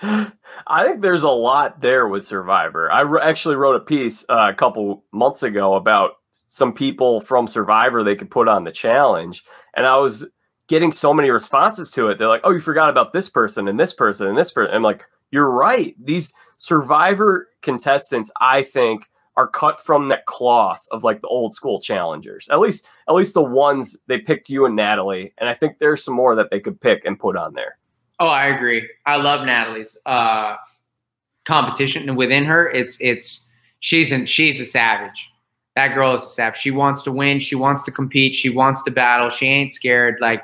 I think there's a lot there with Survivor. I re- actually wrote a piece uh, a couple months ago about some people from Survivor they could put on the challenge. And I was getting so many responses to it. They're like, oh, you forgot about this person and this person and this person. I'm like, you're right. These Survivor contestants, I think, are cut from that cloth of like the old school challengers. At least, at least the ones they picked you and Natalie. And I think there's some more that they could pick and put on there. Oh, I agree. I love Natalie's uh, competition within her. It's it's she's an, she's a savage. That girl is a savage. She wants to win. She wants to compete. She wants to battle. She ain't scared. Like,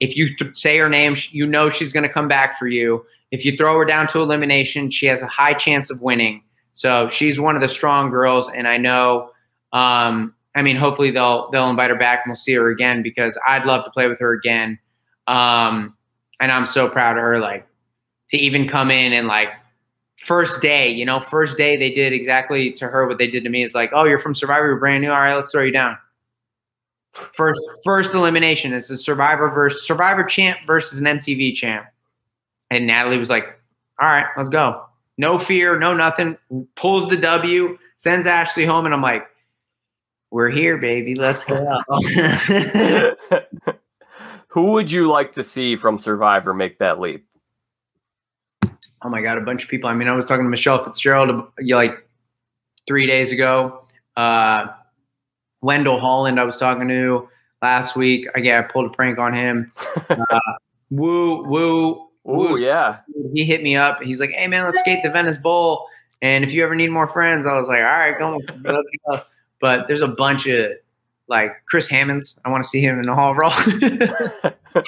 if you th- say her name, you know she's going to come back for you. If you throw her down to elimination, she has a high chance of winning. So she's one of the strong girls, and I know. Um, I mean, hopefully they'll they'll invite her back and we'll see her again because I'd love to play with her again. Um, and I'm so proud of her, like to even come in and like first day, you know, first day they did exactly to her what they did to me. It's like, oh, you're from Survivor, you're brand new. All right, let's throw you down. First, first elimination. It's a Survivor versus Survivor champ versus an MTV champ. And Natalie was like, all right, let's go. No fear, no nothing. Pulls the W, sends Ashley home, and I'm like, we're here, baby. Let's go. Who would you like to see from Survivor make that leap? Oh my god, a bunch of people. I mean, I was talking to Michelle Fitzgerald like three days ago. Uh, Wendell Holland, I was talking to last week. I yeah, I pulled a prank on him. Uh, woo, woo, Ooh, yeah. He hit me up. He's like, "Hey man, let's skate the Venice Bowl." And if you ever need more friends, I was like, "All right, come, let's go." But there's a bunch of like Chris Hammons. I want to see him in the hall brawl.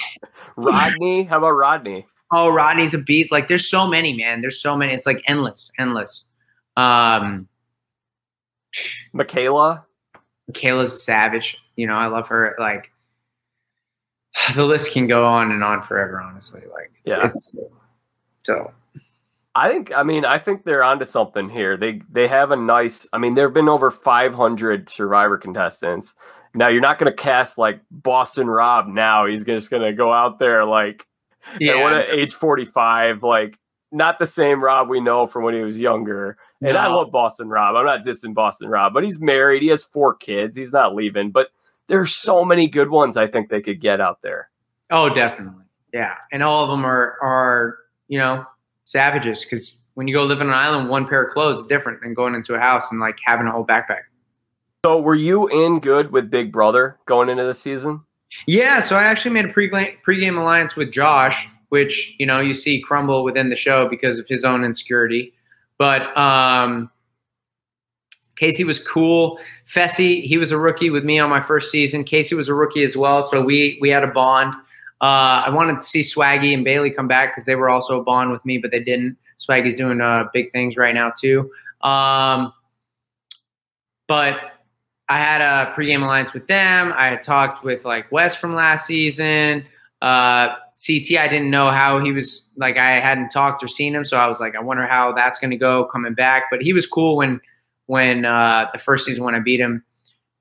Rodney, how about Rodney? Oh, Rodney's a beast. Like there's so many, man. There's so many. It's like endless, endless. Um, Michaela. Michaela's a savage. You know, I love her. Like the list can go on and on forever. Honestly, like yeah. It's, so. I think. I mean, I think they're onto something here. They they have a nice. I mean, there have been over 500 Survivor contestants. Now you're not going to cast like Boston Rob. Now he's just going to go out there like yeah. And what at age 45, like not the same Rob we know from when he was younger. And no. I love Boston Rob. I'm not dissing Boston Rob, but he's married. He has four kids. He's not leaving. But there's so many good ones I think they could get out there. Oh, definitely. Yeah. And all of them are are, you know, savages because when you go live on an island, one pair of clothes is different than going into a house and like having a whole backpack. So were you in good with Big Brother going into the season? Yeah, so I actually made a pre-game alliance with Josh, which you know you see crumble within the show because of his own insecurity. But um, Kaycee was cool. Fessy, he was a rookie with me on my first season. Kaycee was a rookie as well, so we we had a bond. Uh, I wanted to see Swaggy and Bayleigh come back because they were also a bond with me, but they didn't. Swaggy's doing uh, big things right now too. Um, but I had a pregame alliance with them. I had talked with like Wes from last season. Uh, CT, I didn't know how he was like. I hadn't talked or seen him, so I was like, I wonder how that's going to go coming back. But he was cool when when uh, the first season when I beat him,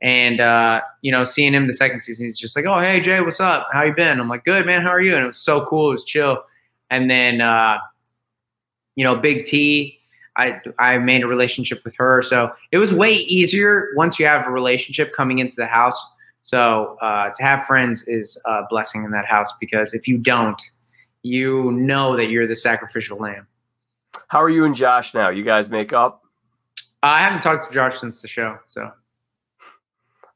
and uh, you know, seeing him the second season, he's just like, oh hey Jay, what's up? How you been? I'm like, good man. How are you? And it was so cool. It was chill. And then uh, you know, Big T, I I made a relationship with her, so it was way easier once you have a relationship coming into the house. So uh, to have friends is a blessing in that house because if you don't, you know that you're the sacrificial lamb. How are you and Josh now? You guys make up? I haven't talked to Josh since the show, so.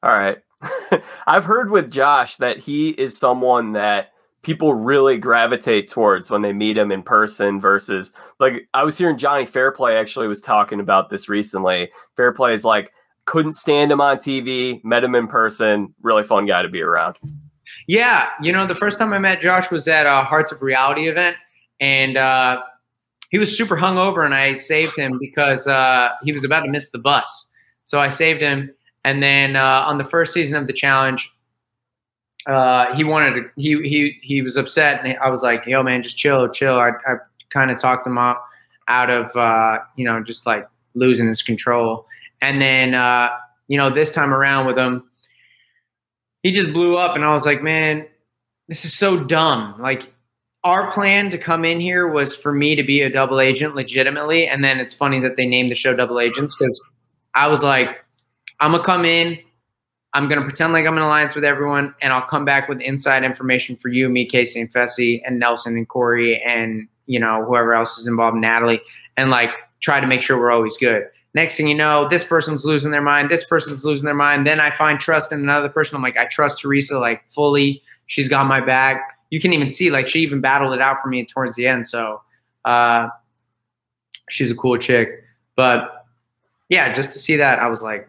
All right. I've heard with Josh that he is someone that people really gravitate towards when they meet him in person versus like I was hearing Johnny Fairplay actually was talking about this recently. Fairplay is like couldn't stand him on TV, met him in person, really fun guy to be around. Yeah, you know, the first time I met Josh was at a Hearts of Reality event, and uh, he was super hungover, and I saved him because uh, he was about to miss the bus. So I saved him, and then uh, on the first season of the challenge, uh, he wanted to. He he he was upset, and I was like, "Yo, man, just chill, chill." I, I kind of talked him out out of uh, you know just like losing his control, and then uh, you know this time around with him he just blew up and I was like, man, this is so dumb. Like our plan to come in here was for me to be a double agent legitimately. And then it's funny that they named the show Double Agents because I was like, I'm gonna come in, I'm gonna pretend like I'm in alliance with everyone, and I'll come back with inside information for you, me, Kaycee and Fessy, and Nelson and Corey, and you know, whoever else is involved, Natalie, and like try to make sure we're always good. Next thing you know, this person's losing their mind. This person's losing their mind. Then I find trust in another person. I'm like, I trust Teresa like fully. She's got my back. You can even see like she even battled it out for me towards the end. So uh, she's a cool chick. But yeah, just to see that, I was like,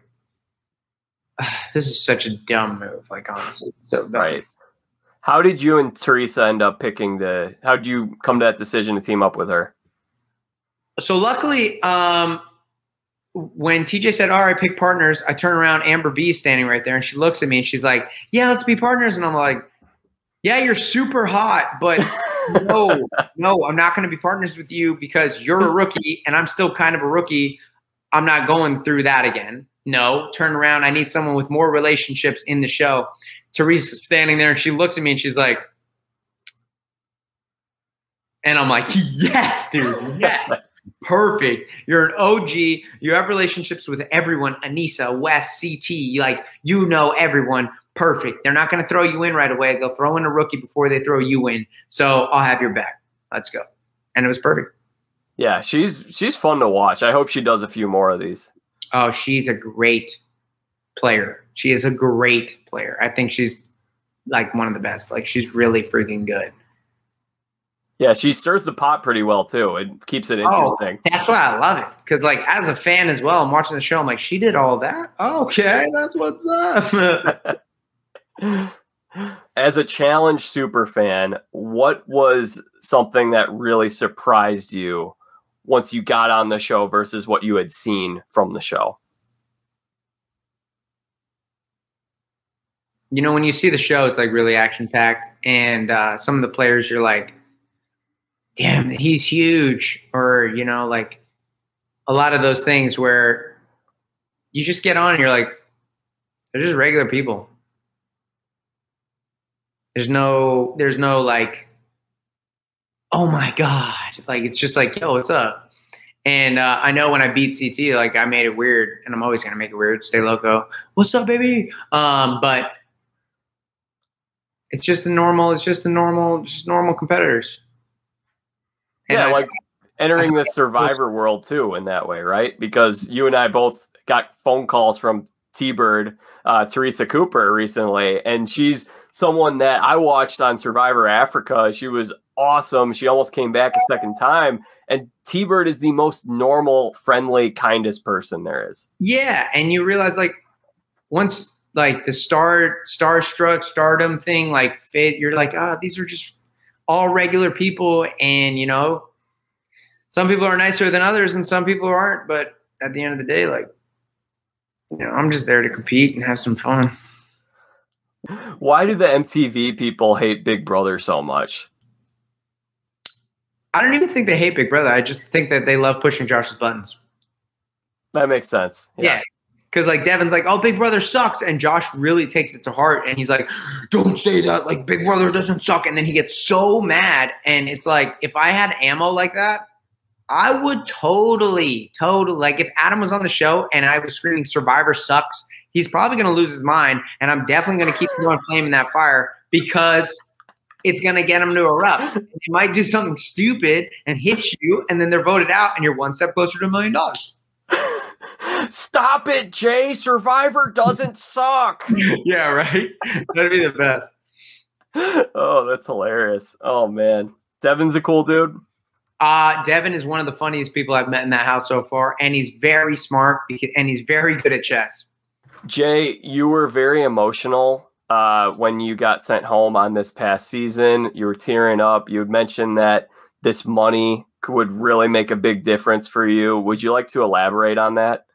this is such a dumb move. Like honestly, so dumb. right. How did you and Teresa end up picking the? How did you come to that decision to team up with her? So luckily, um, when TJ said, "All right, pick partners," I turn around. Amber B is standing right there, and she looks at me and she's like, "Yeah, let's be partners." And I'm like, "Yeah, you're super hot, but no, no, I'm not going to be partners with you because you're a rookie, and I'm still kind of a rookie. I'm not going through that again. No, turn around. I need someone with more relationships in the show." Teresa's standing there, and she looks at me and she's like. And I'm like, yes, dude, yes. Perfect. You're an OG. You have relationships with everyone. Aneesa, Wes, CT. Like you know everyone. Perfect. They're not going to throw you in right away. They'll throw in a rookie before they throw you in. So I'll have your back. Let's go. And it was perfect. Yeah, she's she's fun to watch. I hope she does a few more of these. Oh, she's a great player. She is a great player. I think she's like one of the best. Like she's really freaking good. Yeah, she stirs the pot pretty well too. It keeps it oh, interesting. Oh, that's why I love it. Because like as a fan as well, I'm watching the show. I'm like, she did all that. Okay, that's what's up. as a challenge super fan, what was something that really surprised you once you got on the show versus what you had seen from the show? You know, when you see the show, it's like really action packed, and uh, some of the players, you're like damn, he's huge, or you know, like a lot of those things where you just get on and you're like, they're just regular people. There's no, there's no like, oh my god, like it's just like, yo, what's up? And uh, I know when I beat CT, like I made it weird, and I'm always gonna make it weird. Stay loco. What's up, baby? Um, but it's just a normal. It's just a normal, just normal competitors. And yeah, I, like entering the survivor world too in that way, right? Because you and I both got phone calls from T Bird, uh, Teresa Cooper recently, and she's someone that I watched on Survivor Africa. She was awesome. She almost came back a second time. And T Bird is the most normal, friendly, kindest person there is. Yeah. And you realize like once like the star starstruck stardom thing, like fit you're like, ah, oh, these are just all regular people and you know some people are nicer than others and some people aren't but at the end of the day like you know i'm just there to compete and have some fun why do the mtv people hate big brother so much i don't even think they hate big brother. I just think that they love pushing josh's buttons. That makes sense. Yeah, yeah. Because like Devin's like, oh, Big Brother sucks, and Josh really takes it to heart, and he's like, don't say that. Like Big Brother doesn't suck, and then he gets so mad, and it's like, if I had ammo like that, I would totally, totally like if Adam was on the show and I was screaming Survivor sucks, he's probably going to lose his mind, and I'm definitely going to keep going flame in that fire because it's going to get them to erupt. They might do something stupid and hit you, and then they're voted out, and you're one step closer to a million dollars. Stop it, Jay. Survivor doesn't suck. yeah, right. That'd be the best. Oh, that's hilarious. Oh man. Devin's a cool dude. Uh, Devin is one of the funniest people I've met in that house so far, and he's very smart and he's very good at chess. Jay, you were very emotional uh, when you got sent home on this past season. You were tearing up. You had mentioned that this money would really make a big difference for you. Would you like to elaborate on that?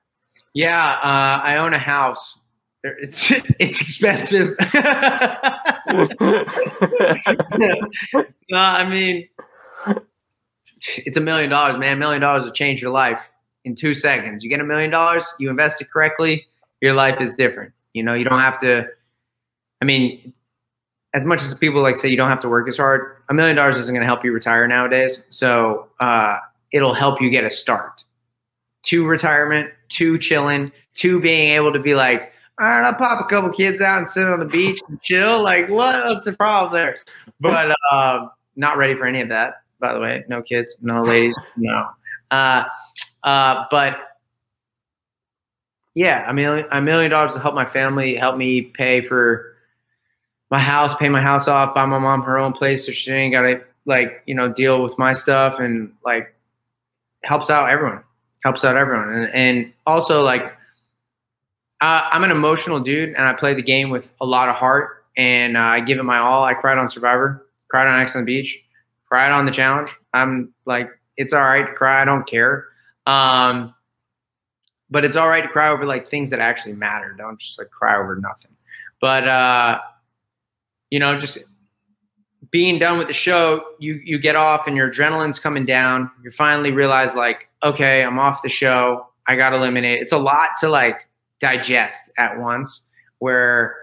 Yeah, uh, I own a house. It's it's expensive. uh, I mean, it's a million dollars, man. A million dollars will change your life in two seconds. You get a million dollars, you invest it correctly, your life is different. You know, you don't have to. I mean, as much as people like say you don't have to work as hard, a million dollars isn't going to help you retire nowadays. So uh, it'll help you get a start to retirement, to chilling, to being able to be like, all right, I'll pop a couple kids out and sit on the beach and chill. Like, what? What's the problem there? But uh, not ready for any of that. By the way, no kids, no ladies, no. Uh, uh, but yeah, a million, a million dollars to help my family, help me pay for my house, pay my house off, buy my mom her own place so she ain't got to like you know deal with my stuff and like helps out everyone, helps out everyone, and and also like uh, I'm an emotional dude and I play the game with a lot of heart and uh, I give it my all. I cried on Survivor, cried on Ex on the Beach, cried on the challenge. I'm like, it's all right to cry. I don't care. Um, but it's all right to cry over like things that actually matter. Don't just like cry over nothing. But uh, you know, just being done with the show, you you get off and your adrenaline's coming down. You finally realize like, okay, I'm off the show. I got eliminated. It's a lot to like digest at once where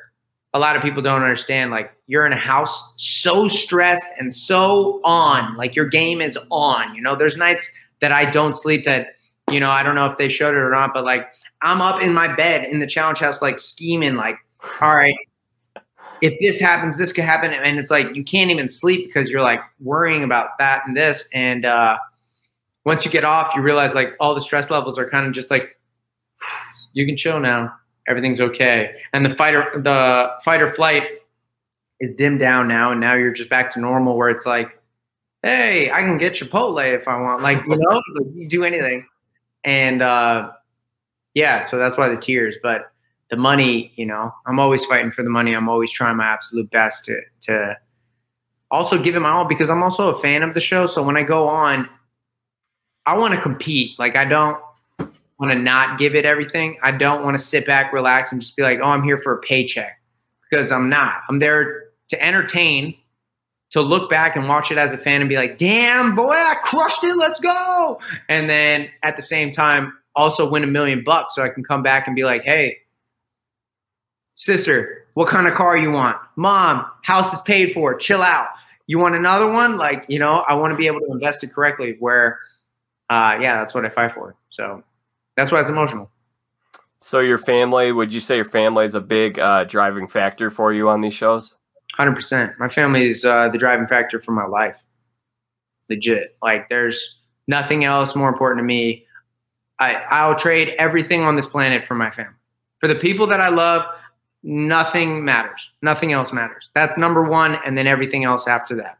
a lot of people don't understand like you're in a house so stressed and so on like your game is on you know there's nights that i don't sleep that you know i don't know if they showed it or not but like i'm up in my bed in the challenge house like scheming like all right if this happens this could happen and it's like you can't even sleep because you're like worrying about that and this and uh once you get off you realize like all the stress levels are kind of just like you can chill now. Everything's okay. And the fighter, the fight or flight is dimmed down now, and now you're just back to normal, where it's like, hey, I can get Chipotle if I want. Like you know, you do anything. And uh, yeah, so that's why the tears. But the money, you know, I'm always fighting for the money. I'm always trying my absolute best to to also give it my all because I'm also a fan of the show. So when I go on, I want to compete. Like I don't want to not give it everything. I don't want to sit back, relax, and just be like, oh, I'm here for a paycheck because I'm not. I'm there to entertain, to look back and watch it as a fan and be like, damn, boy, I crushed it. Let's go. And then at the same time, also win a million bucks so I can come back and be like, hey, sister, what kind of car you want? Mom, house is paid for. Chill out. You want another one? Like, you know, I want to be able to invest it correctly where, uh, yeah, that's what I fight for. So that's why it's emotional. So your family, would you say your family is a big uh, driving factor for you on these shows? Hundred percent. My family is uh, the driving factor for my life. Legit. Like there's nothing else more important to me. I I'll trade everything on this planet for my family. For the people that I love, nothing matters. Nothing else matters. That's number one, and then everything else after that.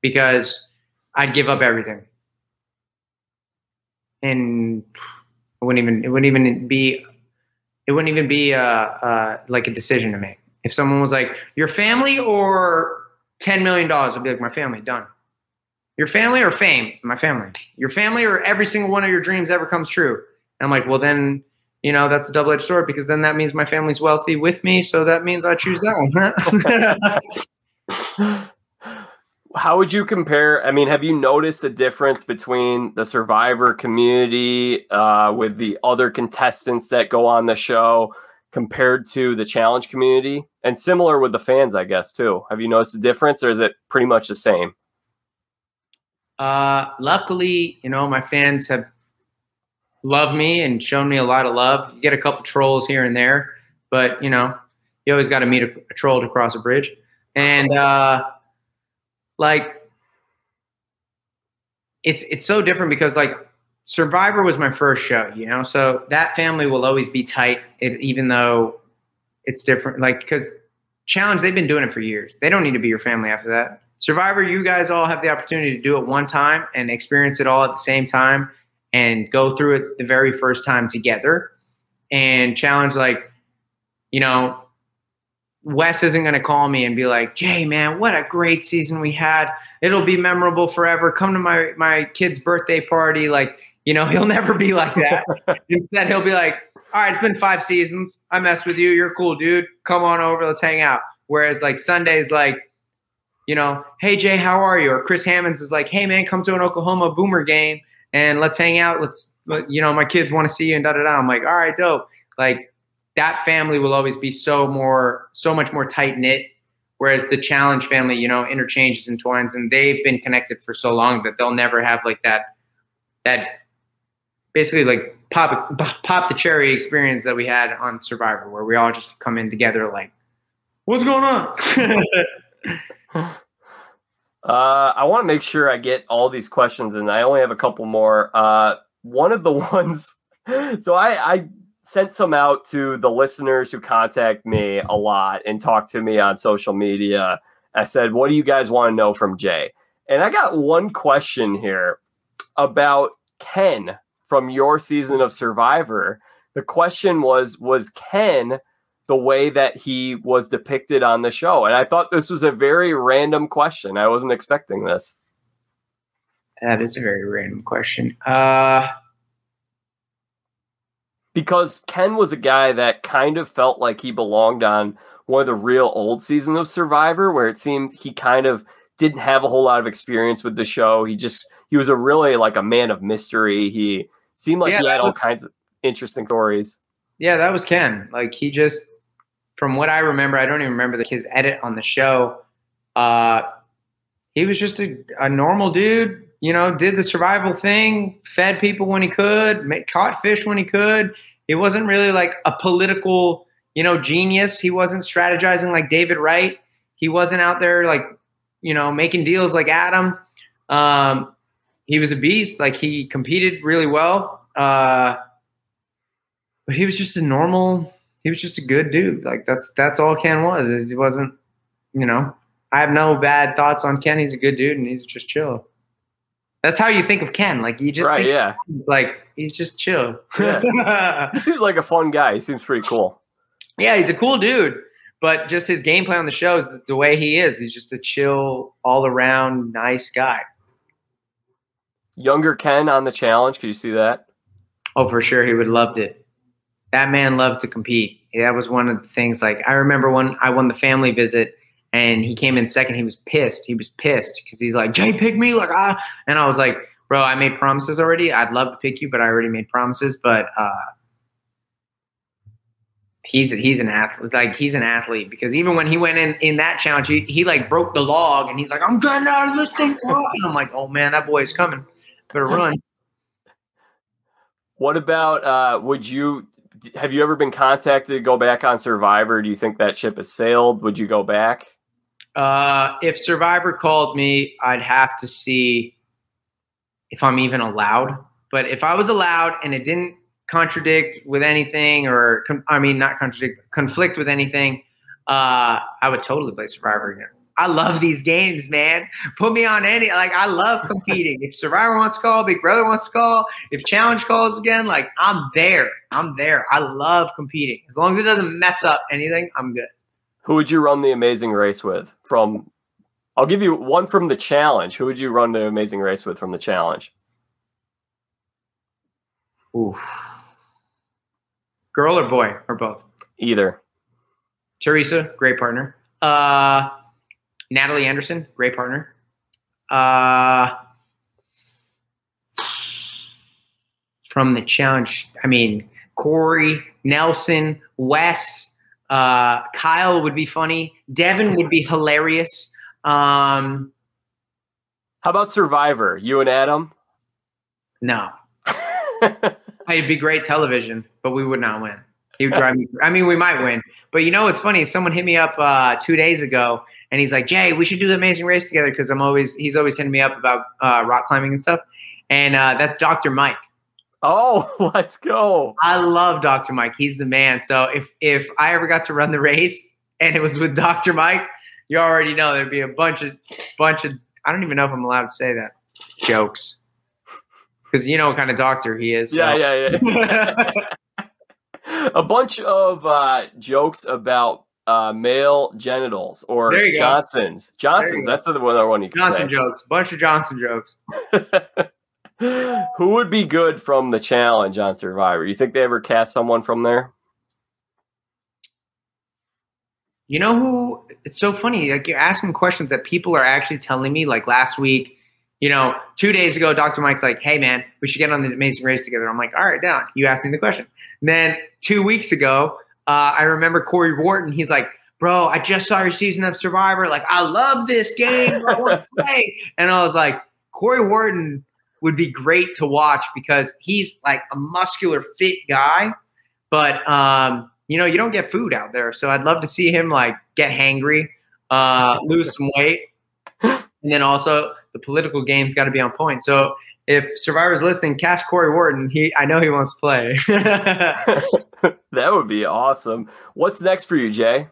Because I'd give up everything. And it wouldn't even it wouldn't even be it wouldn't even be uh, uh, like a decision to make. If someone was like, "Your family or ten million dollars," I'd be like, "My family, done." Your family or fame? My family. Your family or every single one of your dreams ever comes true? And I'm like, well, then you know that's a double edged sword because then that means my family's wealthy with me, so that means I choose that one. how would you compare? I mean, have you noticed a difference between the Survivor community uh, with the other contestants that go on the show compared to the challenge community? And similar with the fans, I guess, too. Have you noticed a difference or is it pretty much the same? Uh, luckily, you know, my fans have loved me and shown me a lot of love. You get a couple trolls here and there, but you know, you always got to meet a, a, troll to cross a bridge. And uh, like, it's it's so different because like Survivor was my first show, you know, so that family will always be tight, it, even though it's different. Like, because Challenge, they've been doing it for years. They don't need to be your family after that. Survivor, you guys all have the opportunity to do it one time and experience it all at the same time and go through it the very first time together. And challenge, like, you know, Wes isn't going to call me and be like, Jay, man, what a great season we had. It'll be memorable forever. Come to my, my kid's birthday party. Like, you know, he'll never be like that. Instead, he'll be like, all right, it's been five seasons. I messed with you. You're cool dude. Come on over. Let's hang out. Whereas like Sunday's like, you know, hey Jay, how are you? Or Chris Hammons is like, hey man, come to an Oklahoma Boomer game and let's hang out. Let's, you know, my kids want to see you and da da da. I'm like, all right, dope. Like that family will always be so more, so much more tight knit. Whereas the challenge family, you know, interchanges and twines, and they've been connected for so long that they'll never have like that, that basically like pop pop the cherry experience that we had on Survivor, where we all just come in together like, what's going on? Uh, I want to make sure I get all these questions, and I only have a couple more. Uh, one of the ones, so I, I sent some out to the listeners who contact me a lot and talk to me on social media. I said, "What do you guys want to know from Jay?" And I got one question here about Ken from your season of Survivor. The question was, was Ken the way that he was depicted on the show? And I thought this was a very random question. I wasn't expecting this. That is a very random question. Uh because Ken was a guy that kind of felt like he belonged on one of the real old seasons of Survivor, where it seemed he kind of didn't have a whole lot of experience with the show. He just he was a really like a man of mystery. He seemed like yeah, he had all kinds of interesting stories. Yeah, that was Ken. Like he just from what I remember, I don't even remember the, his edit on the show. Uh, he was just a, a, normal dude, you know, did the survival thing, fed people when he could, make, caught fish when he could. He wasn't really like a political, you know, genius. He wasn't strategizing like David Wright. He wasn't out there like, you know, making deals like Adam. Um, he was a beast. Like he competed really well. Uh, but he was just a normal he was just a good dude. Like that's that's all Ken was. Is he wasn't, you know. I have no bad thoughts on Ken. He's a good dude and he's just chill. That's how you think of Ken. Like you just right, yeah. like he's just chill. Yeah. he seems like a fun guy. He seems pretty cool. Yeah, he's a cool dude. But just his gameplay on the show is the way he is. He's just a chill, all around nice guy. Younger Ken on the challenge. Could you see that? Oh, for sure. He would loved it that man loved to compete. That was one of the things. Like I remember when I won the family visit and he came in second. He was pissed. He was pissed because he's like, Jay, pick me. Like ah, and I was like, bro, I made promises already. I'd love to pick you, but I already made promises. But uh, he's he's an athlete. Like he's an athlete because even when he went in in that challenge, he, he like broke the log and he's like, I'm getting out of this thing. Bro. And I'm like, oh man, that boy is coming. Better run. What about uh, would you have you ever been contacted to go back on Survivor? Do you think that ship has sailed? Would you go back? Uh, if Survivor called me, I'd have to see if I'm even allowed. But if I was allowed and it didn't contradict with anything, or I mean, not contradict, conflict with anything, uh, I would totally play Survivor again. I love these games, man. Put me on any like I love competing. if Survivor wants to call, Big Brother wants to call, if Challenge calls again, like I'm there. I'm there. I love competing. As long as it doesn't mess up anything, I'm good. Who would you run the amazing race with from I'll give you one from the challenge. Who would you run the amazing race with from the challenge? Ooh. Girl or boy or both? Either. Teresa, great partner. Uh Natalie Anderson, great partner. Uh, from the challenge, I mean, Corey, Nelson, Wes, uh, Kyle would be funny. Devin would be hilarious. Um, How about Survivor? You and Adam? No. It'd be great television, but we would not win. He would drive me. I mean, we might win, but you know what's funny? Someone hit me up uh, two days ago, and he's like, "Jay, we should do the Amazing Race together." Because I'm always he's always hitting me up about uh, rock climbing and stuff, and uh, that's Dr. Mike. Oh, let's go! I love Dr. Mike. He's the man. So if if I ever got to run the race and it was with Dr. Mike, you already know there'd be a bunch of bunch of I don't even know if I'm allowed to say that jokes because you know what kind of doctor he is. So. Yeah, yeah, yeah. a bunch of uh, jokes about uh, male genitals or Johnsons. Go. Johnsons. That's the one. one you can Johnson say. jokes. Bunch of Johnson jokes. Who would be good from the challenge on Survivor? You think they ever cast someone from there? You know who? It's so funny. Like you're asking questions that people are actually telling me. Like last week, you know, two days ago, Dr. Mike's like, "Hey, man, we should get on the Amazing Race together." I'm like, "All right, down." You asked me the question. And then two weeks ago, uh, I remember Cory Wharton. He's like, "Bro, I just saw your season of Survivor. Like, I love this game. I want to play." And I was like, Cory Wharton would be great to watch because he's like a muscular, fit guy, but um, you know, you don't get food out there. So I'd love to see him like get hangry, uh, lose some weight, and then also the political game's got to be on point. So if Survivor's listening, cast Cory Wharton. He, I know he wants to play. that would be awesome. What's next for you, Jay?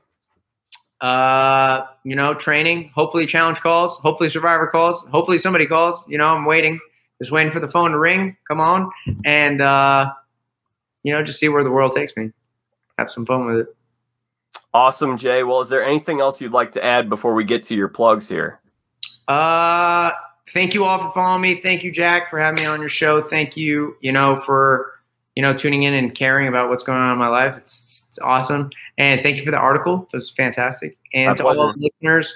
Uh, you know, training. Hopefully, challenge calls. Hopefully, Survivor calls. Hopefully, somebody calls. You know, I'm waiting. Just waiting for the phone to ring. Come on, and uh, you know, just see where the world takes me. Have some fun with it. Awesome, Jay. Well, is there anything else you'd like to add before we get to your plugs here? Uh, thank you all for following me. Thank you, Jack, for having me on your show. Thank you, you know, for you know tuning in and caring about what's going on in my life. It's, it's awesome. And thank you for the article. It was fantastic. And to all the listeners,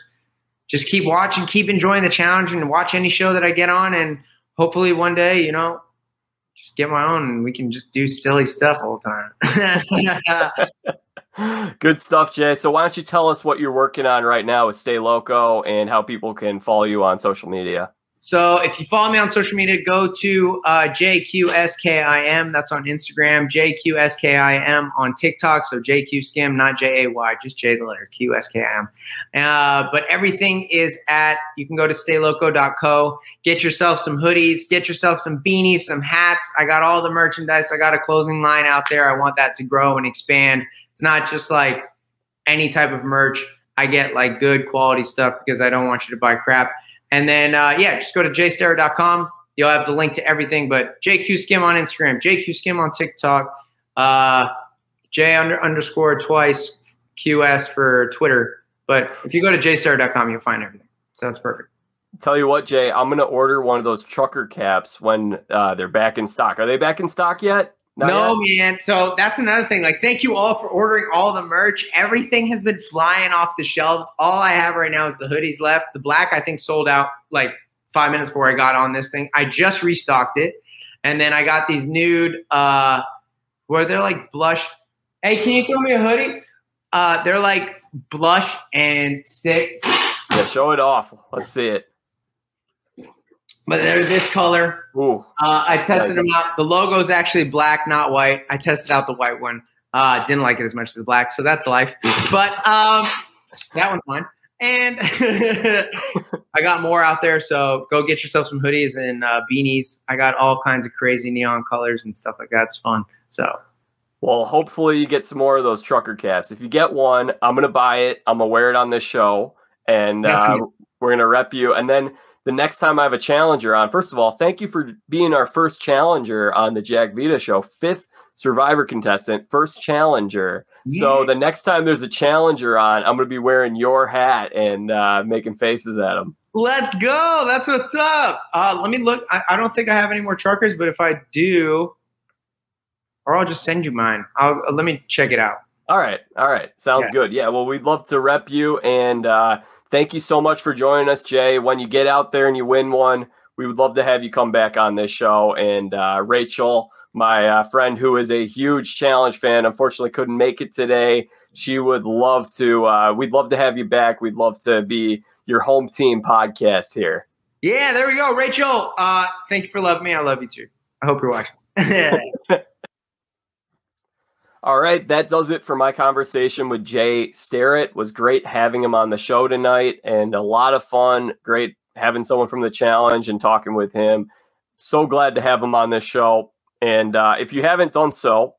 just keep watching, keep enjoying the challenge, and watch any show that I get on. And hopefully one day, you know, just get my own and we can just do silly stuff all the time. Good stuff, Jay. So why don't you tell us what you're working on right now with Stay Loco and how people can follow you on social media? So if you follow me on social media, go to uh, JQSKIM. That's on Instagram. JQSKIM on TikTok. So JQSKIM, not J A Y, just J the letter Q S K I M. Uh, but everything is at, you can go to stayloco.co. Get yourself some hoodies, get yourself some beanies, some hats. I got all the merchandise. I got a clothing line out there. I want that to grow and expand. It's not just like any type of merch. I get like good quality stuff because I don't want you to buy crap. And then, uh, yeah, just go to jstera.com. You'll have the link to everything. But JQ Skim on Instagram, JQ Skim on TikTok, uh, J under, underscore twice QS for Twitter. But if you go to jstera.com, you'll find everything. So that's perfect. Tell you what, Jay, I'm going to order one of those trucker caps when uh, they're back in stock. Are they back in stock yet? Not no, yet? man. So that's another thing. Like, thank you all for ordering all the merch. Everything has been flying off the shelves. All I have right now is the hoodies left. The black, I think, sold out like five minutes before I got on this thing. I just restocked it. And then I got these nude, uh, where they're like blush. Hey, can you throw me a hoodie? Uh, they're like blush and sick. Yeah, show it off. Let's see it but they're this color. Ooh, uh, I tested nice. them out. The logo is actually black, not white. I tested out the white one. Uh, didn't like it as much as the black, so that's life. But um, that one's mine. And I got more out there, so go get yourself some hoodies and uh, beanies. I got all kinds of crazy neon colors and stuff like that. It's fun. So, well, hopefully you get some more of those trucker caps. If you get one, I'm gonna buy it. I'm gonna wear it on this show, and uh, we're gonna rep you. And then the next time I have a challenger on, first of all, thank you for being our first challenger on the Jack Vita show, fifth survivor contestant, first challenger. Yeah. So the next time there's a challenger on, I'm going to be wearing your hat and uh, making faces at him. Let's go. That's what's up. Uh, let me look. I, I, don't think I have any more truckers, but if I do, or I'll just send you mine. I'll uh, let me check it out. All right. All right. Sounds yeah. good. Yeah. Well, we'd love to rep you and uh, thank you so much for joining us, Jay. When you get out there and you win one, we would love to have you come back on this show. And uh, Rachel, my uh, friend who is a huge challenge fan, unfortunately couldn't make it today. She would love to. Uh, we'd love to have you back. We'd love to be your home team podcast here. Yeah, there we go. Rachel, uh, thank you for loving me. I love you too. I hope you're watching. All right, that does it for my conversation with Jay Starrett. It was great having him on the show tonight and a lot of fun. Great having someone from the challenge and talking with him. So glad to have him on this show. And uh, if you haven't done so,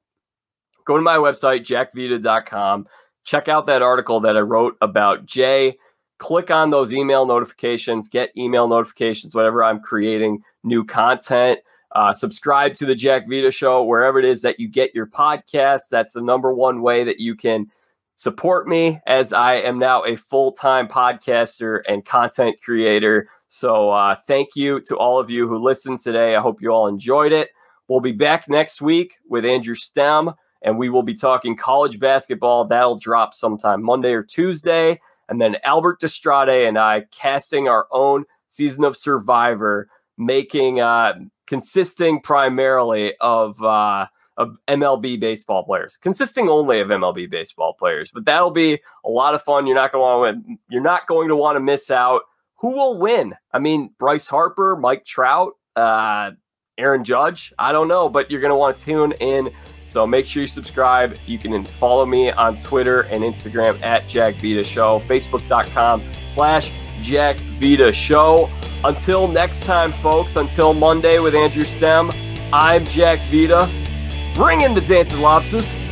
go to my website, jackvita.com. Check out that article that I wrote about Jay. Click on those email notifications, get email notifications whenever I'm creating new content. Uh, subscribe to the Jack Vita Show wherever it is that you get your podcasts. That's the number one way that you can support me as I am now a full time podcaster and content creator. So, uh, thank you to all of you who listened today. I hope you all enjoyed it. We'll be back next week with Andrew Stem, and we will be talking college basketball. That'll drop sometime Monday or Tuesday. And then Albert Destrade and I casting our own season of Survivor, making uh, consisting primarily of uh, of MLB baseball players, consisting only of MLB baseball players. But that'll be a lot of fun. You're not going to want to you're not going to want to miss out. Who will win? I mean, Bryce Harper, Mike Trout, uh, Aaron Judge. I don't know, but you're going to want to tune in. So make sure you subscribe. You can follow me on Twitter and Instagram at Jack Vita Show, Facebook.com slash Jack Vita Show. Until next time, folks, until Monday with Andrew Stem, I'm Jack Vita. Bring in the dancing lobsters.